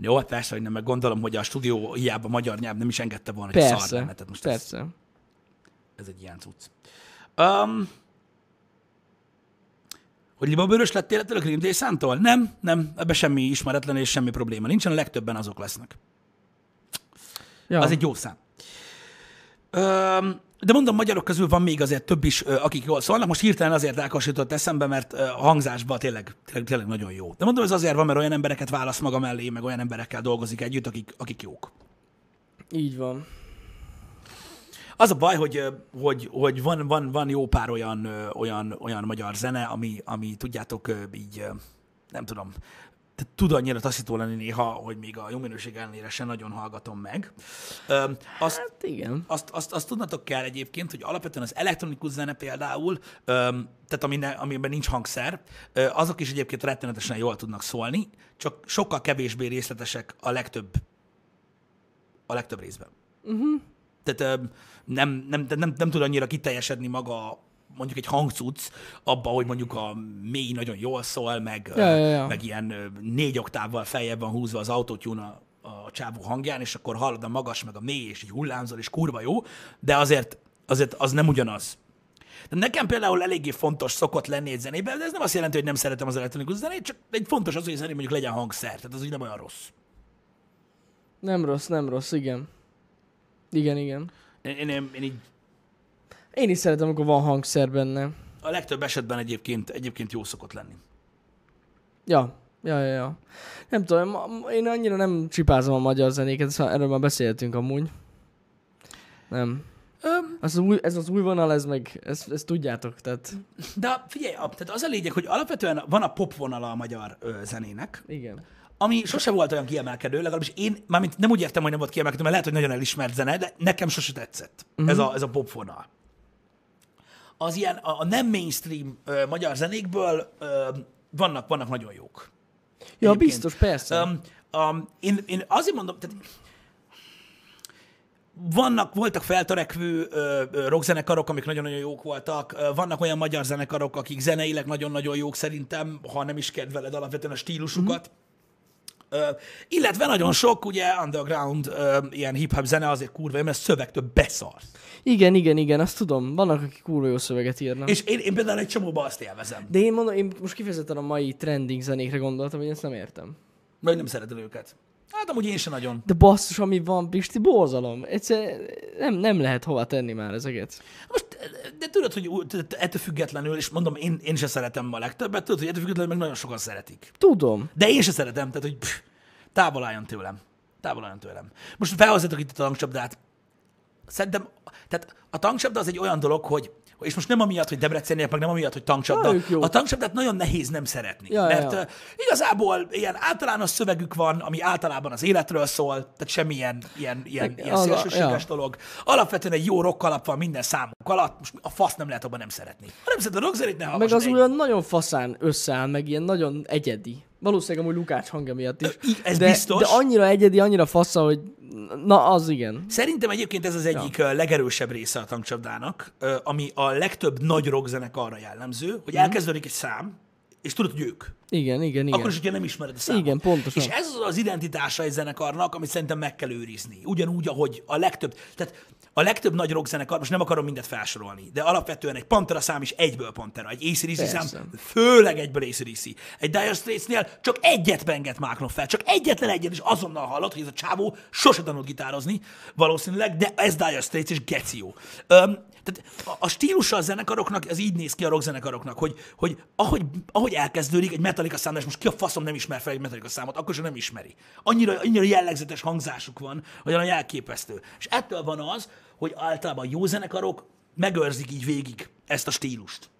Jó, hát persze, hogy nem, meg gondolom, hogy a stúdió hiába magyar nyelv nem is engedte volna, hogy persze, szar lenne. Tehát most persze. Ez, ez egy ilyen cucc. Um, hogy libabőrös lettél ettől a Green Day szántól? Nem, nem, ebbe semmi ismeretlen és semmi probléma nincsen, a legtöbben azok lesznek. Ja. Az egy jó szám. De mondom, magyarok közül van még azért több is, akik jól szólnak. Most hirtelen azért elkasított eszembe, mert a hangzásban tényleg, tényleg, tényleg nagyon jó. De mondom, ez azért van, mert olyan embereket válasz maga mellé, meg olyan emberekkel dolgozik együtt, akik, akik jók. Így van. Az a baj, hogy, hogy, hogy van, van, van jó pár olyan, olyan, olyan magyar zene, ami, ami tudjátok, így nem tudom, tud annyira taszító lenni néha, hogy még a jó minőség ellenére se nagyon hallgatom meg. Öm, azt, hát igen. Azt, azt, azt tudnatok kell egyébként, hogy alapvetően az elektronikus zene például, öm, tehát ami ne, amiben nincs hangszer, ö, azok is egyébként rettenetesen jól tudnak szólni, csak sokkal kevésbé részletesek a legtöbb a legtöbb részben. Uh-huh. Tehát öm, nem, nem, nem, nem, nem tud annyira kiteljesedni maga mondjuk egy hangcuc abba, hogy mondjuk a mély nagyon jól szól, meg, ja, ja, ja. meg ilyen négy oktávval feljebb van húzva az autotune a, a csávó hangján, és akkor hallod a magas, meg a mély, és így hullámzol, és kurva jó, de azért, azért az nem ugyanaz. De nekem például eléggé fontos szokott lenni egy zenében, de ez nem azt jelenti, hogy nem szeretem az elektronikus zenét, csak egy fontos az, hogy a zenében mondjuk legyen hangszer, tehát az úgy nem olyan rossz. Nem rossz, nem rossz, igen. Igen, igen. Én, én, én így én is szeretem, amikor van hangszer benne. A legtöbb esetben egyébként, egyébként jó szokott lenni. Ja, ja, ja, ja. Nem tudom, én annyira nem csipázom a magyar zenéket, erről már beszéltünk amúgy. Nem. Um, az új, ez az új vonal, ez meg, ezt, ezt tudjátok, tehát... De figyelj, tehát az a lényeg, hogy alapvetően van a pop vonala a magyar ö, zenének. Igen. Ami sose volt olyan kiemelkedő, legalábbis én, mármint nem úgy értem, hogy nem volt kiemelkedő, mert lehet, hogy nagyon elismert zene, de nekem sose tetszett uh-huh. ez, a, ez a pop vonal az ilyen a, a nem mainstream ö, magyar zenékből ö, vannak, vannak nagyon jók. Ja, Egyébként. biztos, persze. Um, um, én, én azért mondom, tehát vannak, voltak feltörekvő ö, ö, rockzenekarok, amik nagyon-nagyon jók voltak, ö, vannak olyan magyar zenekarok, akik zeneileg nagyon-nagyon jók szerintem, ha nem is kedveled alapvetően a stílusukat. Mm-hmm. Illetve nagyon sok ugye underground ilyen hip-hop zene azért kurva, mert szövegtől beszarsz. Igen, igen, igen, azt tudom. Vannak, akik kurva jó szöveget írnak. És én, én például egy csomóban azt élvezem. De én mondom, én most kifejezetten a mai trending zenékre gondoltam, hogy ezt nem értem. Vagy nem szeretem őket. Hát amúgy én sem nagyon. De basszus, ami van, Pisti, borzalom. Egyszer nem, nem lehet hova tenni már ezeket. Most, de tudod, hogy ettől függetlenül, és mondom, én, én sem szeretem a legtöbbet, tudod, hogy ettől függetlenül meg nagyon sokan szeretik. Tudom. De én sem szeretem, tehát hogy pff, távol álljon tőlem. Távol álljon tőlem. Most felhozzátok itt a tankcsapdát. Szerintem, tehát a tankcsapda az egy olyan dolog, hogy és most nem amiatt, hogy Debreceniek, meg nem amiatt, hogy tankcsapda. Ja, a tankcsapdát nagyon nehéz nem szeretni. Ja, mert ja. igazából ilyen általános szövegük van, ami általában az életről szól, tehát semmilyen ilyen, ilyen, ilyen szélsőséges ja. dolog. Alapvetően egy jó rock alap van minden számunk alatt, most a fasz nem lehet abban nem szeretni. Ha nem szereted a rockzenét, ne Meg az olyan nagyon faszán összeáll, meg ilyen nagyon egyedi. Valószínűleg amúgy Lukács hangja miatt is. Így, ez de, biztos. De annyira egyedi, annyira fasza, hogy na az igen. Szerintem egyébként ez az egyik ja. legerősebb része a tankcsapdának, ami a legtöbb nagy rockzenekarra jellemző, hogy elkezdődik egy szám, és tudod, hogy ők. Igen, igen, igen. Akkor is, hogyha nem ismered a számot. Igen, pontosan. És ez az az identitása egy zenekarnak, amit szerintem meg kell őrizni. Ugyanúgy, ahogy a legtöbb, tehát a legtöbb nagy rockzenekar, most nem akarom mindet felsorolni, de alapvetően egy Pantera szám is egyből Pantera, egy ACDC szám főleg egyből ACDC. Egy Dire Straitsnél csak egyet benget máknom fel, csak egyetlen egyet, és azonnal hallod, hogy ez a csávó sose tanult gitározni, valószínűleg, de ez Dire Straits és Geció. Öm, tehát a, stílusa a zenekaroknak, ez így néz ki a rockzenekaroknak, hogy, hogy ahogy, ahogy elkezdődik egy Metallica szám, és most ki a faszom nem ismer fel egy Metallica számot, akkor sem nem ismeri. Annyira, annyira jellegzetes hangzásuk van, hogy olyan elképesztő. És ettől van az, hogy általában jó zenekarok megőrzik így végig ezt a stílust.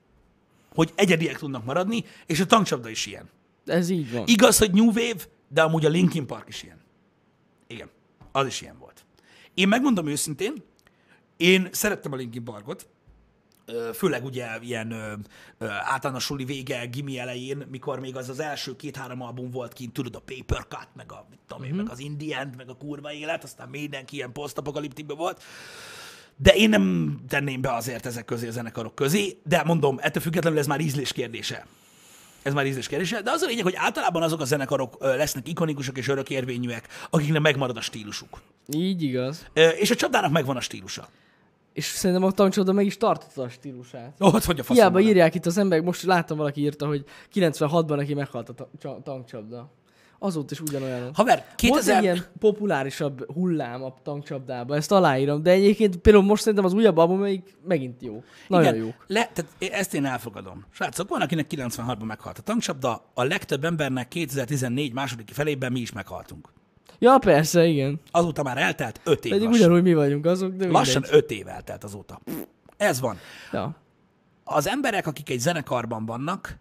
Hogy egyediek tudnak maradni, és a tankcsapda is ilyen. Ez így van. Igaz, hogy New Wave, de amúgy a Linkin Park is ilyen. Igen, az is ilyen volt. Én megmondom őszintén, én szerettem a Linkin Parkot, főleg ugye ilyen általános suli vége, gimi elején, mikor még az az első két-három album volt kint, tudod, a Paper Cut, meg a, mit tudom én, meg az Indie End, meg a kurva élet, aztán mindenki ilyen posztapokaliptikben volt. De én nem tenném be azért ezek közé a zenekarok közé, de mondom, ettől függetlenül ez már ízlés kérdése. Ez már ízlés kérdése, de az a lényeg, hogy általában azok a zenekarok lesznek ikonikusak és örökérvényűek, akiknek megmarad a stílusuk. Így igaz. És a csapdának megvan a stílusa. És szerintem a tankcsapda meg is tartotta a stílusát. Ó, hogy a faszom Hiába van. írják itt az emberek, most láttam valaki írta, hogy 96-ban neki meghalt a ta- csa- tankcsapda. Azóta is ugyanolyan. Haver, Volt 2000... egy ilyen populárisabb hullám a tankcsapdában, ezt aláírom, de egyébként például most szerintem az újabb album még megint jó. Nagyon Igen, jó. Le, tehát ezt én elfogadom. Srácok, van, akinek 96-ban meghalt a tankcsapda, a legtöbb embernek 2014 második felében mi is meghaltunk. Ja, persze, igen. Azóta már eltelt 5 év Pedig lassan. ugyanúgy mi vagyunk azok, de Lassan mindegy. 5 év eltelt azóta. Ez van. Ja. Az emberek, akik egy zenekarban vannak,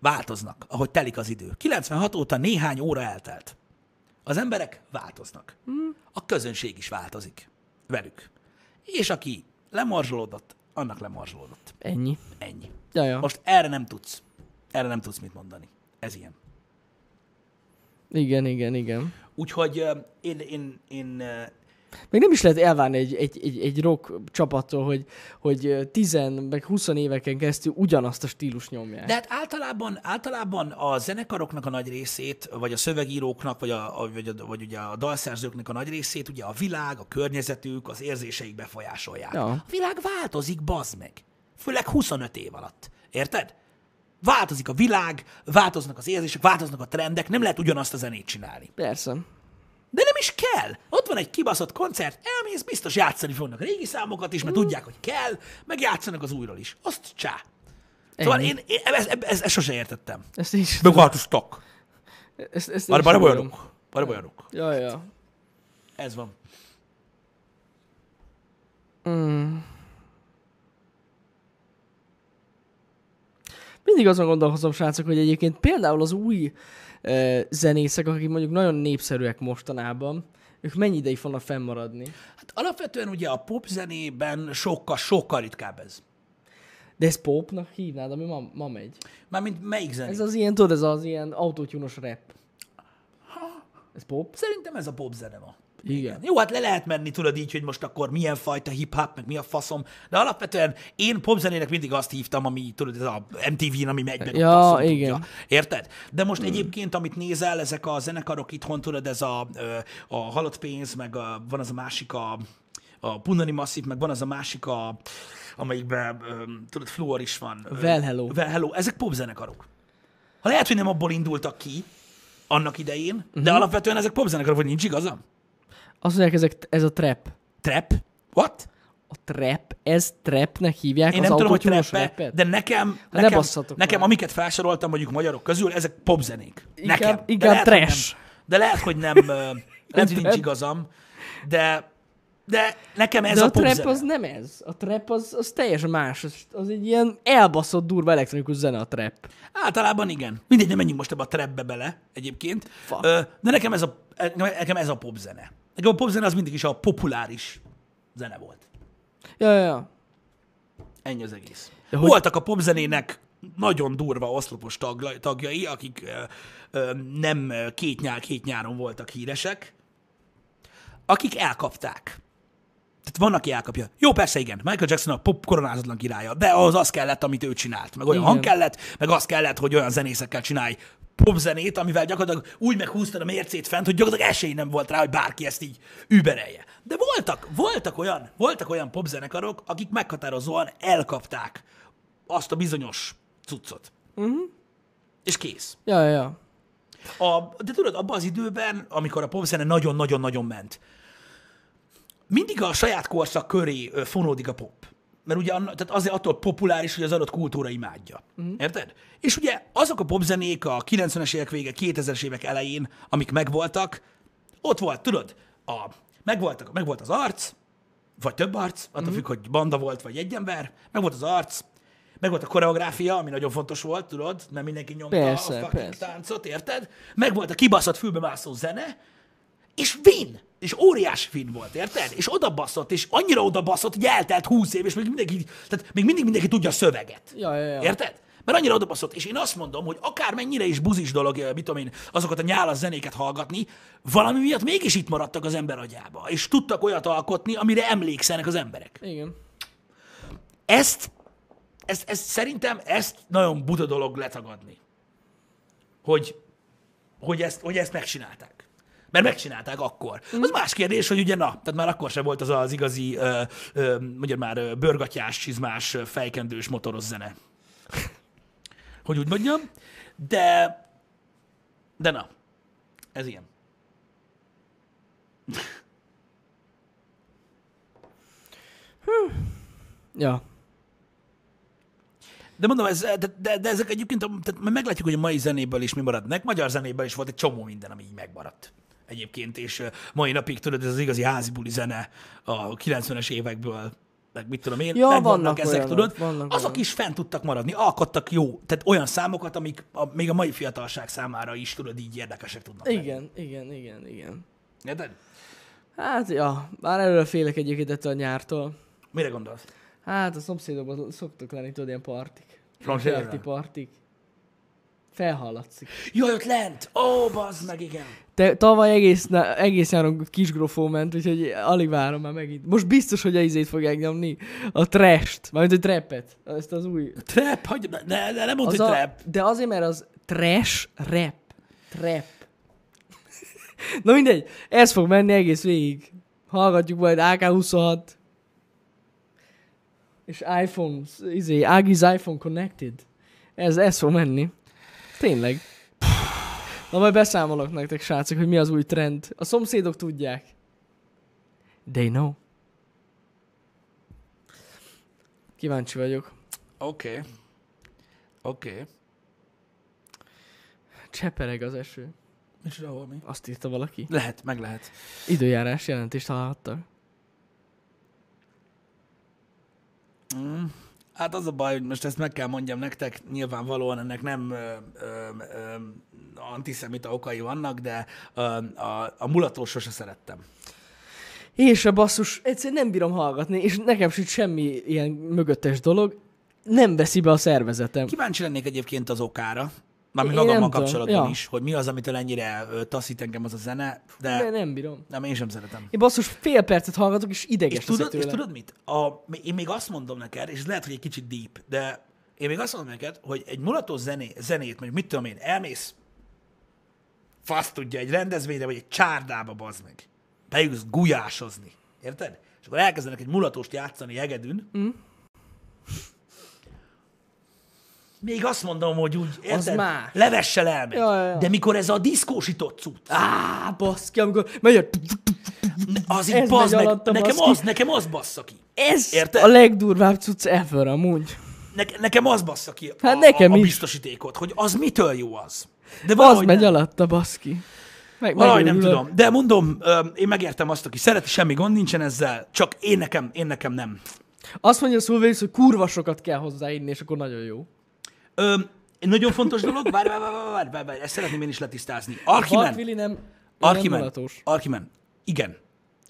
változnak, ahogy telik az idő. 96 óta néhány óra eltelt. Az emberek változnak. A közönség is változik velük. És aki lemorzsolódott, annak lemorzsolódott. Ennyi. Ennyi. Ja, ja. Most erre nem tudsz. Erre nem tudsz mit mondani. Ez ilyen. Igen, igen, igen. Úgyhogy én, én, én Még nem is lehet elvárni egy, egy, egy, egy rock csapattól, hogy, hogy 10 meg 20 éveken keresztül ugyanazt a stílus nyomják. De hát általában, általában a zenekaroknak a nagy részét, vagy a szövegíróknak, vagy, a, a- vagy, a, vagy ugye a dalszerzőknek a nagy részét, ugye a világ, a környezetük, az érzéseik befolyásolják. Ja. A világ változik, bazd meg. Főleg 25 év alatt. Érted? Változik a világ, változnak az érzések, változnak a trendek, nem lehet ugyanazt a zenét csinálni. Persze. De nem is kell. Ott van egy kibaszott koncert, elmész, biztos játszani fognak régi számokat is, mert tudják, hogy kell, meg játszanak az újról is. Azt csá. Szóval én, én ezt, ezt, ezt, sose értettem. Ezt is. Megváltoztak. Ezt, ezt Már sem olyanok. Már olyanok. Ja, ja. Ez van. Mindig azon gondolkozom, srácok, hogy egyébként például az új uh, zenészek, akik mondjuk nagyon népszerűek mostanában, ők mennyi ideig fognak fennmaradni. Hát alapvetően ugye a popzenében sokkal, sokkal ritkább ez. De ez popnak hívnád, ami ma, ma megy. Mármint melyik zené? Ez az ilyen, tudod, ez az ilyen autótyúnos rap. Ez pop? Szerintem ez a popzene ma. Igen. Jó, hát le lehet menni, tudod így, hogy most akkor milyen fajta hip-hop, meg mi a faszom, de alapvetően én popzenének mindig azt hívtam, ami, tudod, ez a MTV-n, ami megy meg Ja, faszom igen. tudja. Érted? De most egyébként, amit nézel, ezek a zenekarok itthon, tudod, ez a, a halott pénz, meg a, van az a másik a, a Punani Massive, meg van az a másik a, amelyikben, tudod, Fluor is van. Well Hello. Well Hello. Ezek popzenekarok. Ha lehet, hogy nem abból indultak ki, annak idején, Mhm. uh-huh. de alapvetően ezek popzenekarok, vagy nincs igazam? Azt mondják, ezek, ez a trap. Trap? What? A trap, ez trapnek hívják Én az nem tudom, hogy trap de nekem, ne nekem, basszatok nekem már. amiket felsoroltam mondjuk magyarok közül, ezek popzenék. Inkább- nekem. De inkább lehet, hogy trash. nem, de lehet, hogy nem, lehet, hogy nincs igazam, de De nekem ez De a, a trap zene. az nem ez. A trap az, az teljesen más. Az, az egy ilyen elbaszott durva elektronikus zene a trap. Általában igen. Mindegy, nem menjünk most ebbe a trapbe bele egyébként. Fuck. De nekem ez a, nekem ez a popzene. Nekem a popzene az mindig is a populáris zene volt. Ja, ja, ja. Ennyi az egész. De hogy- Voltak a popzenének nagyon durva oszlopos tagla- tagjai, akik ö, ö, nem két, nyár, két nyáron voltak híresek, akik elkapták. Tehát van, aki elkapja. Jó, persze, igen. Michael Jackson a pop koronázatlan királya, de az az kellett, amit ő csinált. Meg olyan Igen. hang kellett, meg az kellett, hogy olyan zenészekkel csinálj popzenét, amivel gyakorlatilag úgy meghúztad a mércét fent, hogy gyakorlatilag esély nem volt rá, hogy bárki ezt így überelje. De voltak, voltak olyan, voltak olyan popzenekarok, akik meghatározóan elkapták azt a bizonyos cuccot. Uh-huh. És kész. Ja, ja, ja. A, de tudod, abban az időben, amikor a popzene nagyon-nagyon-nagyon ment, mindig a saját korszak köré fonódik a pop. Mert ugye tehát azért attól populáris, hogy az adott kultúra imádja. Uh-huh. Érted? És ugye azok a popzenék a 90-es évek vége, 2000-es évek elején, amik megvoltak, ott volt, tudod, a, megvoltak, megvolt az arc, vagy több arc, attól uh-huh. függ, hogy banda volt, vagy egy ember, meg volt az arc, meg volt a koreográfia, ami nagyon fontos volt, tudod, mert mindenki nyomta Persze, a fucking persze. táncot, érted? Meg volt a kibaszott fülbemászó zene, és vin, és óriási fin volt, érted? És oda baszott, és annyira oda baszott, hogy eltelt húsz év, és még mindenki, tehát még mindig mindenki tudja a szöveget. Ja, ja, ja. Érted? Mert annyira odabaszott. És én azt mondom, hogy akármennyire is buzis dolog, eh, mit tudom én, azokat a nyálas zenéket hallgatni, valami miatt mégis itt maradtak az ember agyába. És tudtak olyat alkotni, amire emlékszenek az emberek. Igen. Ezt, ezt, ezt szerintem ezt nagyon buta dolog letagadni. Hogy, hogy, ezt, hogy ezt megcsinálták. Mert megcsinálták akkor. Az más kérdés, hogy ugye na, tehát már akkor sem volt az az igazi, ö, ö, mondjad már, bőrgatyás, csizmás, fejkendős, motoros zene. Hogy úgy mondjam. De, de na, ez ilyen. Ja. De mondom, ez, de, de, de ezek egyébként, tehát meglátjuk, hogy a mai zenéből is mi marad. Nek magyar zenéből is volt egy csomó minden, ami így megmaradt. Egyébként, és mai napig tudod, ez az igazi házi buli zene a 90-es évekből, meg mit tudom én, Ja, meg vannak ezek, olyanok, tudod, vannak azok olyanok. is fent tudtak maradni, alkottak jó, tehát olyan számokat, amik a, még a mai fiatalság számára is, tudod, így érdekesek tudnak lenni. Igen, igen, igen, igen. Érted? Hát, ja, már előre félek egyébként ettől a nyártól. Mire gondolsz? Hát a szomszédokban szoktak lenni, tudod, ilyen partik. Szomszédokra? Kerti partik. Felhallatszik. Jaj, ott lent! Ó, bazd meg, igen! Te, tavaly egész, na, egész nyáron kisgrofó ment, úgyhogy alig várom már megint. Most biztos, hogy a izét fogják nyomni. A trash-t, mármint a trappet. Ezt az új. Trap, hagyj, ne, ne, ne, nem mondd, hogy a, trap. de azért, mert az trash rap. Trap. Na mindegy, ez fog menni egész végig. Hallgatjuk majd AK26. És iPhone, izé, Ági's iPhone Connected. Ez, ez fog menni. Tényleg. Na majd beszámolok nektek, srácok, hogy mi az új trend. A szomszédok tudják. They know. Kíváncsi vagyok. Oké. Okay. Oké. Okay. Csepereg az eső. Micsoda, hol mi? Azt írta valaki. Lehet, meg lehet. Időjárás jelentést hallhattak. Mm. Hát az a baj, hogy most ezt meg kell mondjam nektek, nyilvánvalóan ennek nem ö, ö, ö, antiszemita okai vannak, de ö, a, a mulatót sose szerettem. És a basszus, egyszerűen nem bírom hallgatni, és nekem sincs semmi ilyen mögöttes dolog. Nem veszi be a szervezetem. Kíváncsi lennék egyébként az okára, mármint magammal kapcsolatban ja. is, hogy mi az, amitől ennyire taszít engem az a zene, de De nem bírom. nem, én sem szeretem. Én basszus fél percet hallgatok, és ideges És tudod, leszek és tőle. tudod mit? A, én még azt mondom neked, és lehet, hogy egy kicsit deep, de én még azt mondom neked, hogy egy mulató zené, zenét, mondjuk mit tudom én, elmész, fasz tudja, egy rendezvényre, vagy egy csárdába, bazd meg. Bejössz gulyásozni. Érted? És akkor elkezdenek egy mulatóst játszani egedűn. Mm. Még azt mondom, hogy úgy, érted? más. Levessel elmegy. Ja, ja, ja. De mikor ez a diszkósított cucc, Á, baszki, amikor megy a... az így bazd meg, nekem baszki. az, nekem az bassza ki. Ez Érted? a legdurvább cucc ever amúgy. Ne, nekem az bassza ki a, Hát nekem a, a biztosítékot, hogy az mitől jó az. De Az megy nem. alatta, baszki. Meg, Valahogy nem tudom. De mondom, én megértem azt, aki szereti, semmi gond nincsen ezzel, csak én nekem, én nekem nem. Azt mondja Szulvész, hogy kurva sokat kell hozzáinni, és akkor nagyon jó. Ö, egy nagyon fontos dolog, várj, várj, várj, várj, várj, várj, ezt szeretném én is letisztázni. Archimen, Willi nem, nem Archimen, mulatós. Archimen, igen,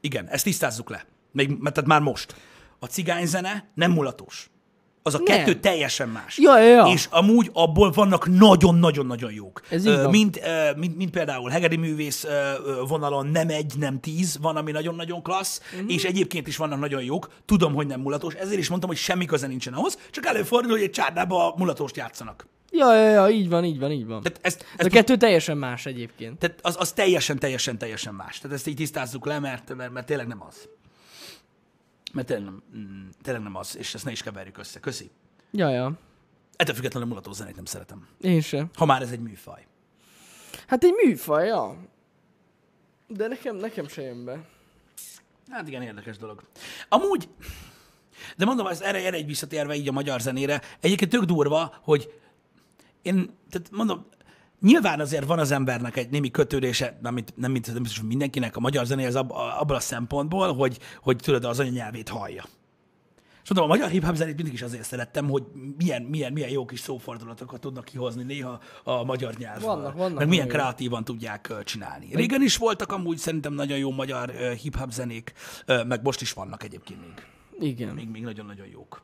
igen, ezt tisztázzuk le. Még, mert tehát már most. A cigányzene nem mulatos. Az a Nem. kettő teljesen más. Ja, ja, ja. És amúgy abból vannak nagyon-nagyon-nagyon jók. Ez így van. mint, mint, mint például Hegedi művész vonalon nem egy, nem tíz, van, ami nagyon-nagyon klassz, Mhm. uh-huh. és egyébként is vannak nagyon jók. Tudom, hogy nem mulatos, ezért is mondtam, hogy semmi köze nincsen ahhoz, csak előfordul, hogy egy csárdába mulatost játszanak. Ja, ja, ja, így van, így van, így van. Tehát ezt, Ez ezt a kettő teljesen más egyébként. tehát az, az teljesen, teljesen, teljesen más. Tehát ezt így tisztázzuk le, mert, mert, mert tényleg nem az. Mert tényleg nem, mm, tényleg nem az, és ezt ne is keverjük össze. Köszi. Ja, ja. Ettől függetlenül mulató zenét nem szeretem. Én sem. Ha már ez egy műfaj. Hát egy műfaj, ja. De nekem, nekem se jön be. Hát igen, érdekes dolog. Amúgy, de mondom, ez erre, erre egy visszatérve így a magyar zenére, egyébként tök durva, hogy én, tehát mondom, nyilván azért van az embernek egy némi kötődése, nem, mint, nem, mint, nem biztos, hogy mindenkinek a magyar zenéhez ab, abban a szempontból, hogy, hogy tudod, az anyanyelvét hallja. És mondom, a magyar hip-hop zenét mindig is azért szerettem, hogy milyen, milyen, milyen jó kis szófordulatokat tudnak kihozni néha a magyar nyelvből. Vannak, vannak Meg milyen jó. kreatívan tudják csinálni. Régen is voltak amúgy szerintem nagyon jó magyar hip-hop zenék, meg most is vannak egyébként még. Igen. Még, még nagyon-nagyon jók.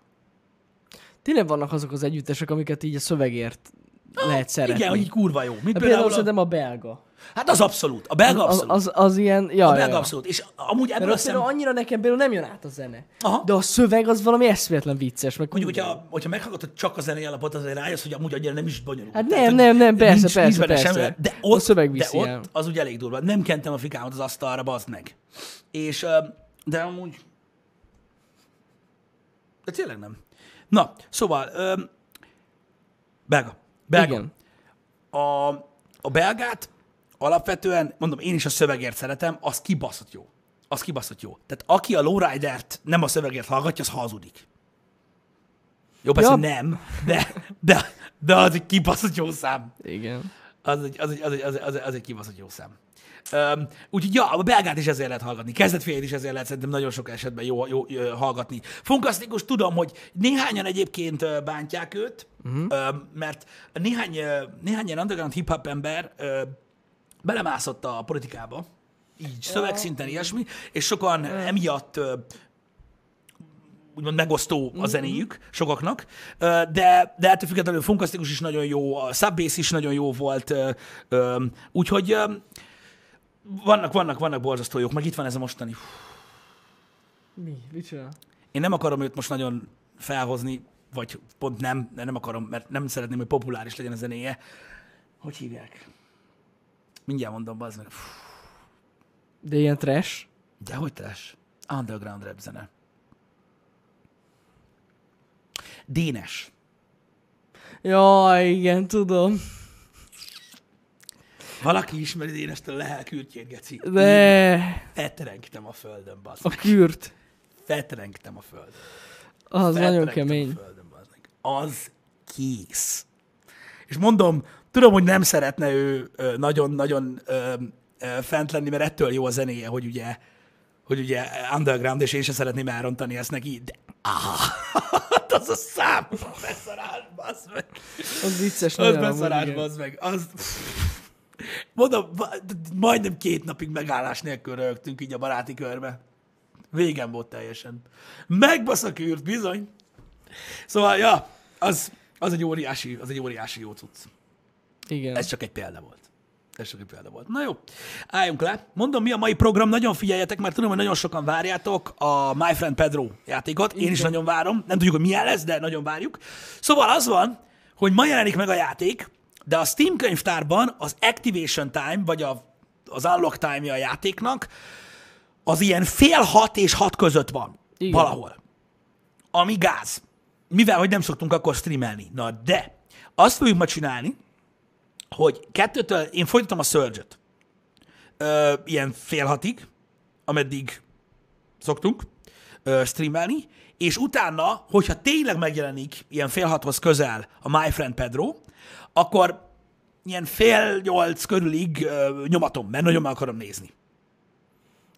Tényleg vannak azok az együttesek, amiket így a szövegért lehet szeretni. Igen, hogy így kurva jó. Mint Hát például például a, szerintem a belga. Hát az abszolút. A belga Az, abszolút. az, az ilyen, ja, a belga ja. abszolút. És amúgy ebből a az szem... annyira nekem például nem jön át a zene. Aha. De a szöveg az valami eszméletlen vicces. Meg Mondjuk, hogyha, hogyha meghallgatod csak a zenei alapot, azért rájössz, hogy amúgy annyira nem is bonyolult. Hát Tehát, nem, hogy nem, nem, persze, nincs, persze, nincs persze. Semmi, de A ott, szöveg de viszi el. ott az úgy elég durva. Nem kentem a fikámat az asztalra, bazd meg. És, de amúgy... De tényleg nem. Na, szóval, belga. Belga. Igen. A, a belgát alapvetően, mondom, én is a szövegért szeretem, az kibaszott jó. Az kibaszott jó. Tehát aki a Lowrider-t nem a szövegért hallgatja, az hazudik. Jó, persze Ja. nem, de, de, de az egy kibaszott jó szám. Igen. Az egy, az egy, az egy, az egy, az egy, kibaszott jó szám. Um, úgyhogy ja, a belgát is ezért lehet hallgatni. Kezdetfélyét is ezért lehet szerintem nagyon sok esetben jó, jó, jó hallgatni. Funkasztikus tudom, hogy néhányan egyébként bántják őt, uh-huh. mert néhány, néhány ilyen underground hip-hop ember belemászott a politikába, így szövegszinten ilyesmi, és sokan emiatt úgymond megosztó a zenéjük sokaknak, de, de ettől függetlenül Funkasztikus is nagyon jó, a Subbase is nagyon jó volt, úgyhogy vannak, vannak, vannak borzasztó jók, meg itt van ez a mostani. Mi? Mit csinál? Én nem akarom őt most nagyon felhozni, vagy pont nem, de nem akarom, mert nem szeretném, hogy populáris legyen a zenéje. Hogy hívják? Mindjárt mondom, bazd meg. De ilyen trash? De hogy trash? Underground rap zene. Dénes. Ja, igen, tudom. Valaki ismeri Dénestől a lelkürtjét, geci. De Fetrengtem a földön, bazd a kürt, Fetrengtem a földön. az nagyon Fetrengtem kemény. A földön, bazd meg. Az kész. És mondom, tudom, hogy nem szeretne ő nagyon-nagyon fent lenni, mert ettől jó a zenéje, hogy ugye, hogy ugye underground, és én sem szeretném elrontani ezt neki, de áh, az a szám, beszarás, bazd meg. Az vicces Az nagyon beszarás, bazd meg. Az... Mondom, majdnem két napig megállás nélkül rögtünk így a baráti körbe. Végem volt teljesen. Megbasz a kürt, bizony. Szóval, ja, az, az egy óriási, az egy óriási jó cucc. Igen. Ez csak egy példa volt. Ez csak egy példa volt. Na jó, álljunk le. Mondom, mi a mai program, nagyon figyeljetek, mert tudom, hogy nagyon sokan várjátok a My Friend Pedro játékot. Én is nagyon várom. Nem tudjuk, hogy milyen lesz, de nagyon várjuk. Szóval az van, hogy ma jelenik meg a játék, de a Steam könyvtárban az Activation Time, vagy a, az Unlock Time-ja a játéknak, az ilyen fél hat és hat között van. Igen. Valahol. Ami gáz. Mivel, hogy nem szoktunk akkor streamelni. Na de, azt fogjuk ma csinálni, hogy kettőtől, én folytatom a surge ö, ilyen fél hatig, ameddig szoktunk ö, streamelni, és utána, hogyha tényleg megjelenik ilyen fél hathoz közel a My Friend Pedro, akkor ilyen fél nyolc körülig ö, nyomatom, mert nagyon meg akarom nézni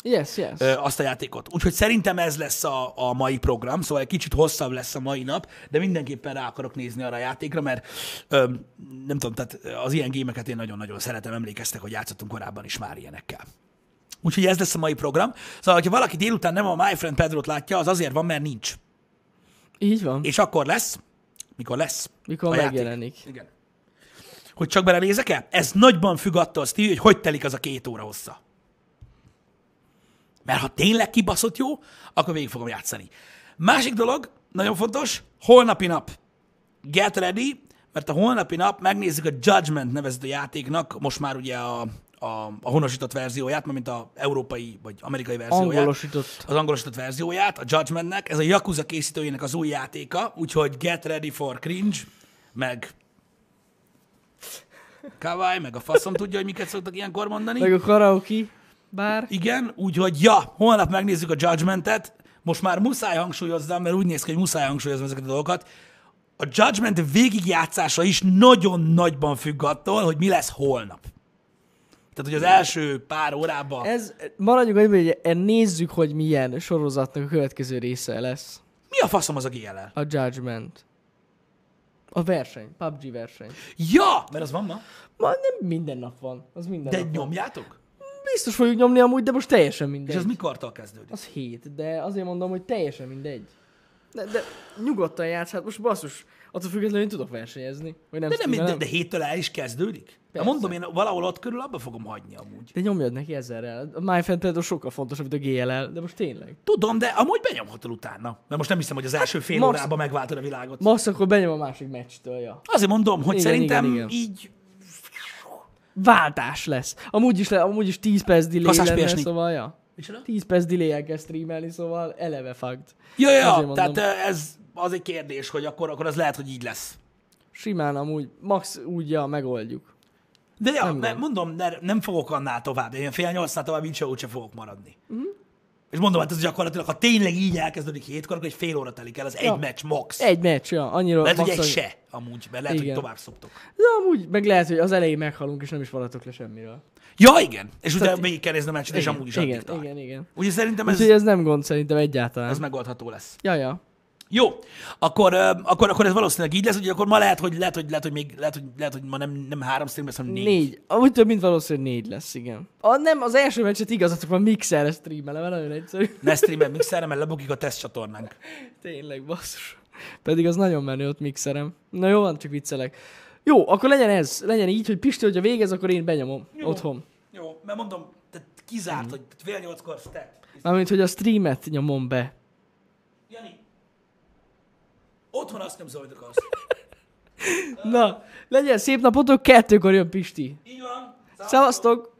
Yes, yes. ö, azt a játékot. Úgyhogy szerintem ez lesz a, a mai program, szóval egy kicsit hosszabb lesz a mai nap, de mindenképpen rá akarok nézni arra a játékra, mert ö, nem tudom, tehát az ilyen gémeket én nagyon-nagyon szeretem, emlékeztek, hogy játszottunk korábban is már ilyenekkel. Úgyhogy ez lesz a mai program. Szóval, ha valaki délután nem a My Friend Pedro-t látja, az azért van, mert nincs. Így van. És akkor lesz, mikor lesz. Mikor a játék. megjelenik. Igen. Hogy csak belenézek el? Ez nagyban függ attól, Steve, hogy hogy telik az a két óra hossza. Mert ha tényleg kibaszott jó, akkor végig fogom játszani. Másik dolog, nagyon fontos, holnapi nap. Get ready, mert a holnapi nap megnézzük a Judgment nevezető játéknak, most már ugye a, a, a honosított verzióját, mint a európai vagy amerikai verzióját Angolosított. az angolosított verzióját, a Judgmentnek. Ez a Yakuza készítőjének az új játéka, úgyhogy get ready for cringe, meg kawaii, meg a faszom tudja, hogy miket szoktak ilyenkor mondani. Meg a karaoke bár. Igen, úgyhogy ja, holnap megnézzük a Judgmentet. Most már muszáj hangsúlyozzam, mert úgy néz ki, hogy muszáj hangsúlyoznom ezeket a dolgokat. A Judgment végigjátszása is nagyon nagyban függ attól, hogy mi lesz holnap. Tehát, hogy az első pár órában... Ez, maradjunk annyiban, hogy nézzük, hogy milyen sorozatnak a következő része lesz. Mi a faszom az a GLL? A Judgment. A verseny. PUBG verseny. Ja! Mert az van ma. Ma nem minden nap van. Az minden De nap van. nyomjátok? Biztos fogjuk nyomni amúgy, de most teljesen mindegy. És az mikortól kezdődik? Az hét, de azért mondom, hogy teljesen mindegy. De, de nyugodtan játsz, hát most basszus, attól függetlenül tudok versenyezni. Vagy nem, De, nem, de, de héttől el is kezdődik? Persze. mondom, én valahol ott körül abba fogom hagyni amúgy. de nyomjad neki ezerrel. A MyFan például sokkal fontosabb, mint a GLL, de most tényleg. Tudom, de amúgy benyomhatod utána. Mert most nem hiszem, hogy az első fél max- órában megváltod a világot. Max akkor benyom a másik meccstől, ja. Azért mondom, hogy Igen, szerintem igen, igen. így Váltás lesz. Amúgy is, le, amúgy is 10 perc delay Kaszás lenne, PS4. szóval, ja. Micsoda? 10 perc delay kell streamelni, szóval eleve fucked. Ja, ja, tehát ez az egy kérdés, hogy akkor, akkor az lehet, hogy így lesz. Simán amúgy, max úgy, ja, megoldjuk. De ja, Nem ne, gond. mondom, ne, nem fogok annál tovább. Én fél nyolcnál tovább így se úgyse fogok maradni. Mhm. Uh-huh. És mondom, hát ez gyakorlatilag, ha tényleg így elkezdődik hétkor, akkor egy fél óra telik el, az Ja. egy meccs max. Egy meccs, ja, annyira lehet, hogy egy se amúgy, mert lehet, Igen. hogy tovább szoptok. De amúgy, meg lehet, hogy az elején meghalunk, és nem is maradtok le semmiről. Ja, igen. És utána Tehát- végig kell nézni a meccset, és amúgy is igen, tart. igen, igen. Úgyhogy szerintem ez, Úgyhogy ez nem gond szerintem egyáltalán. ez megoldható lesz. Ja, ja. Jó, akkor, akkor, akkor ez valószínűleg így lesz, hogy akkor ma lehet, hogy lehet, hogy, lehet, hogy még lehet, hogy, lehet, hogy ma nem, nem három stream lesz, hanem négy. Négy. Amúgy több, mint valószínűleg négy lesz, igen. A, nem, az első meccset igazatok van mixerre streamelem, mert nagyon egyszerű. Ne streamel mixerre, mert lebukik a teszt csatornánk. Tényleg, basszus. Pedig az nagyon menő ott mixerem. Na jó, van, csak viccelek. Jó, akkor legyen ez. Legyen így, hogy Pisti, hogyha végez, akkor én benyomom Jó. otthon. Jó, mert mondom, tehát kizárt, Mhm. hogy fél nyolckor stat. Mármint, hogy a streamet nyomom be. Jani, otthon azt nem hogy akarsz. Na, legyen szép napotok, kettőkor jön Pisti. Így van. Szevasztok!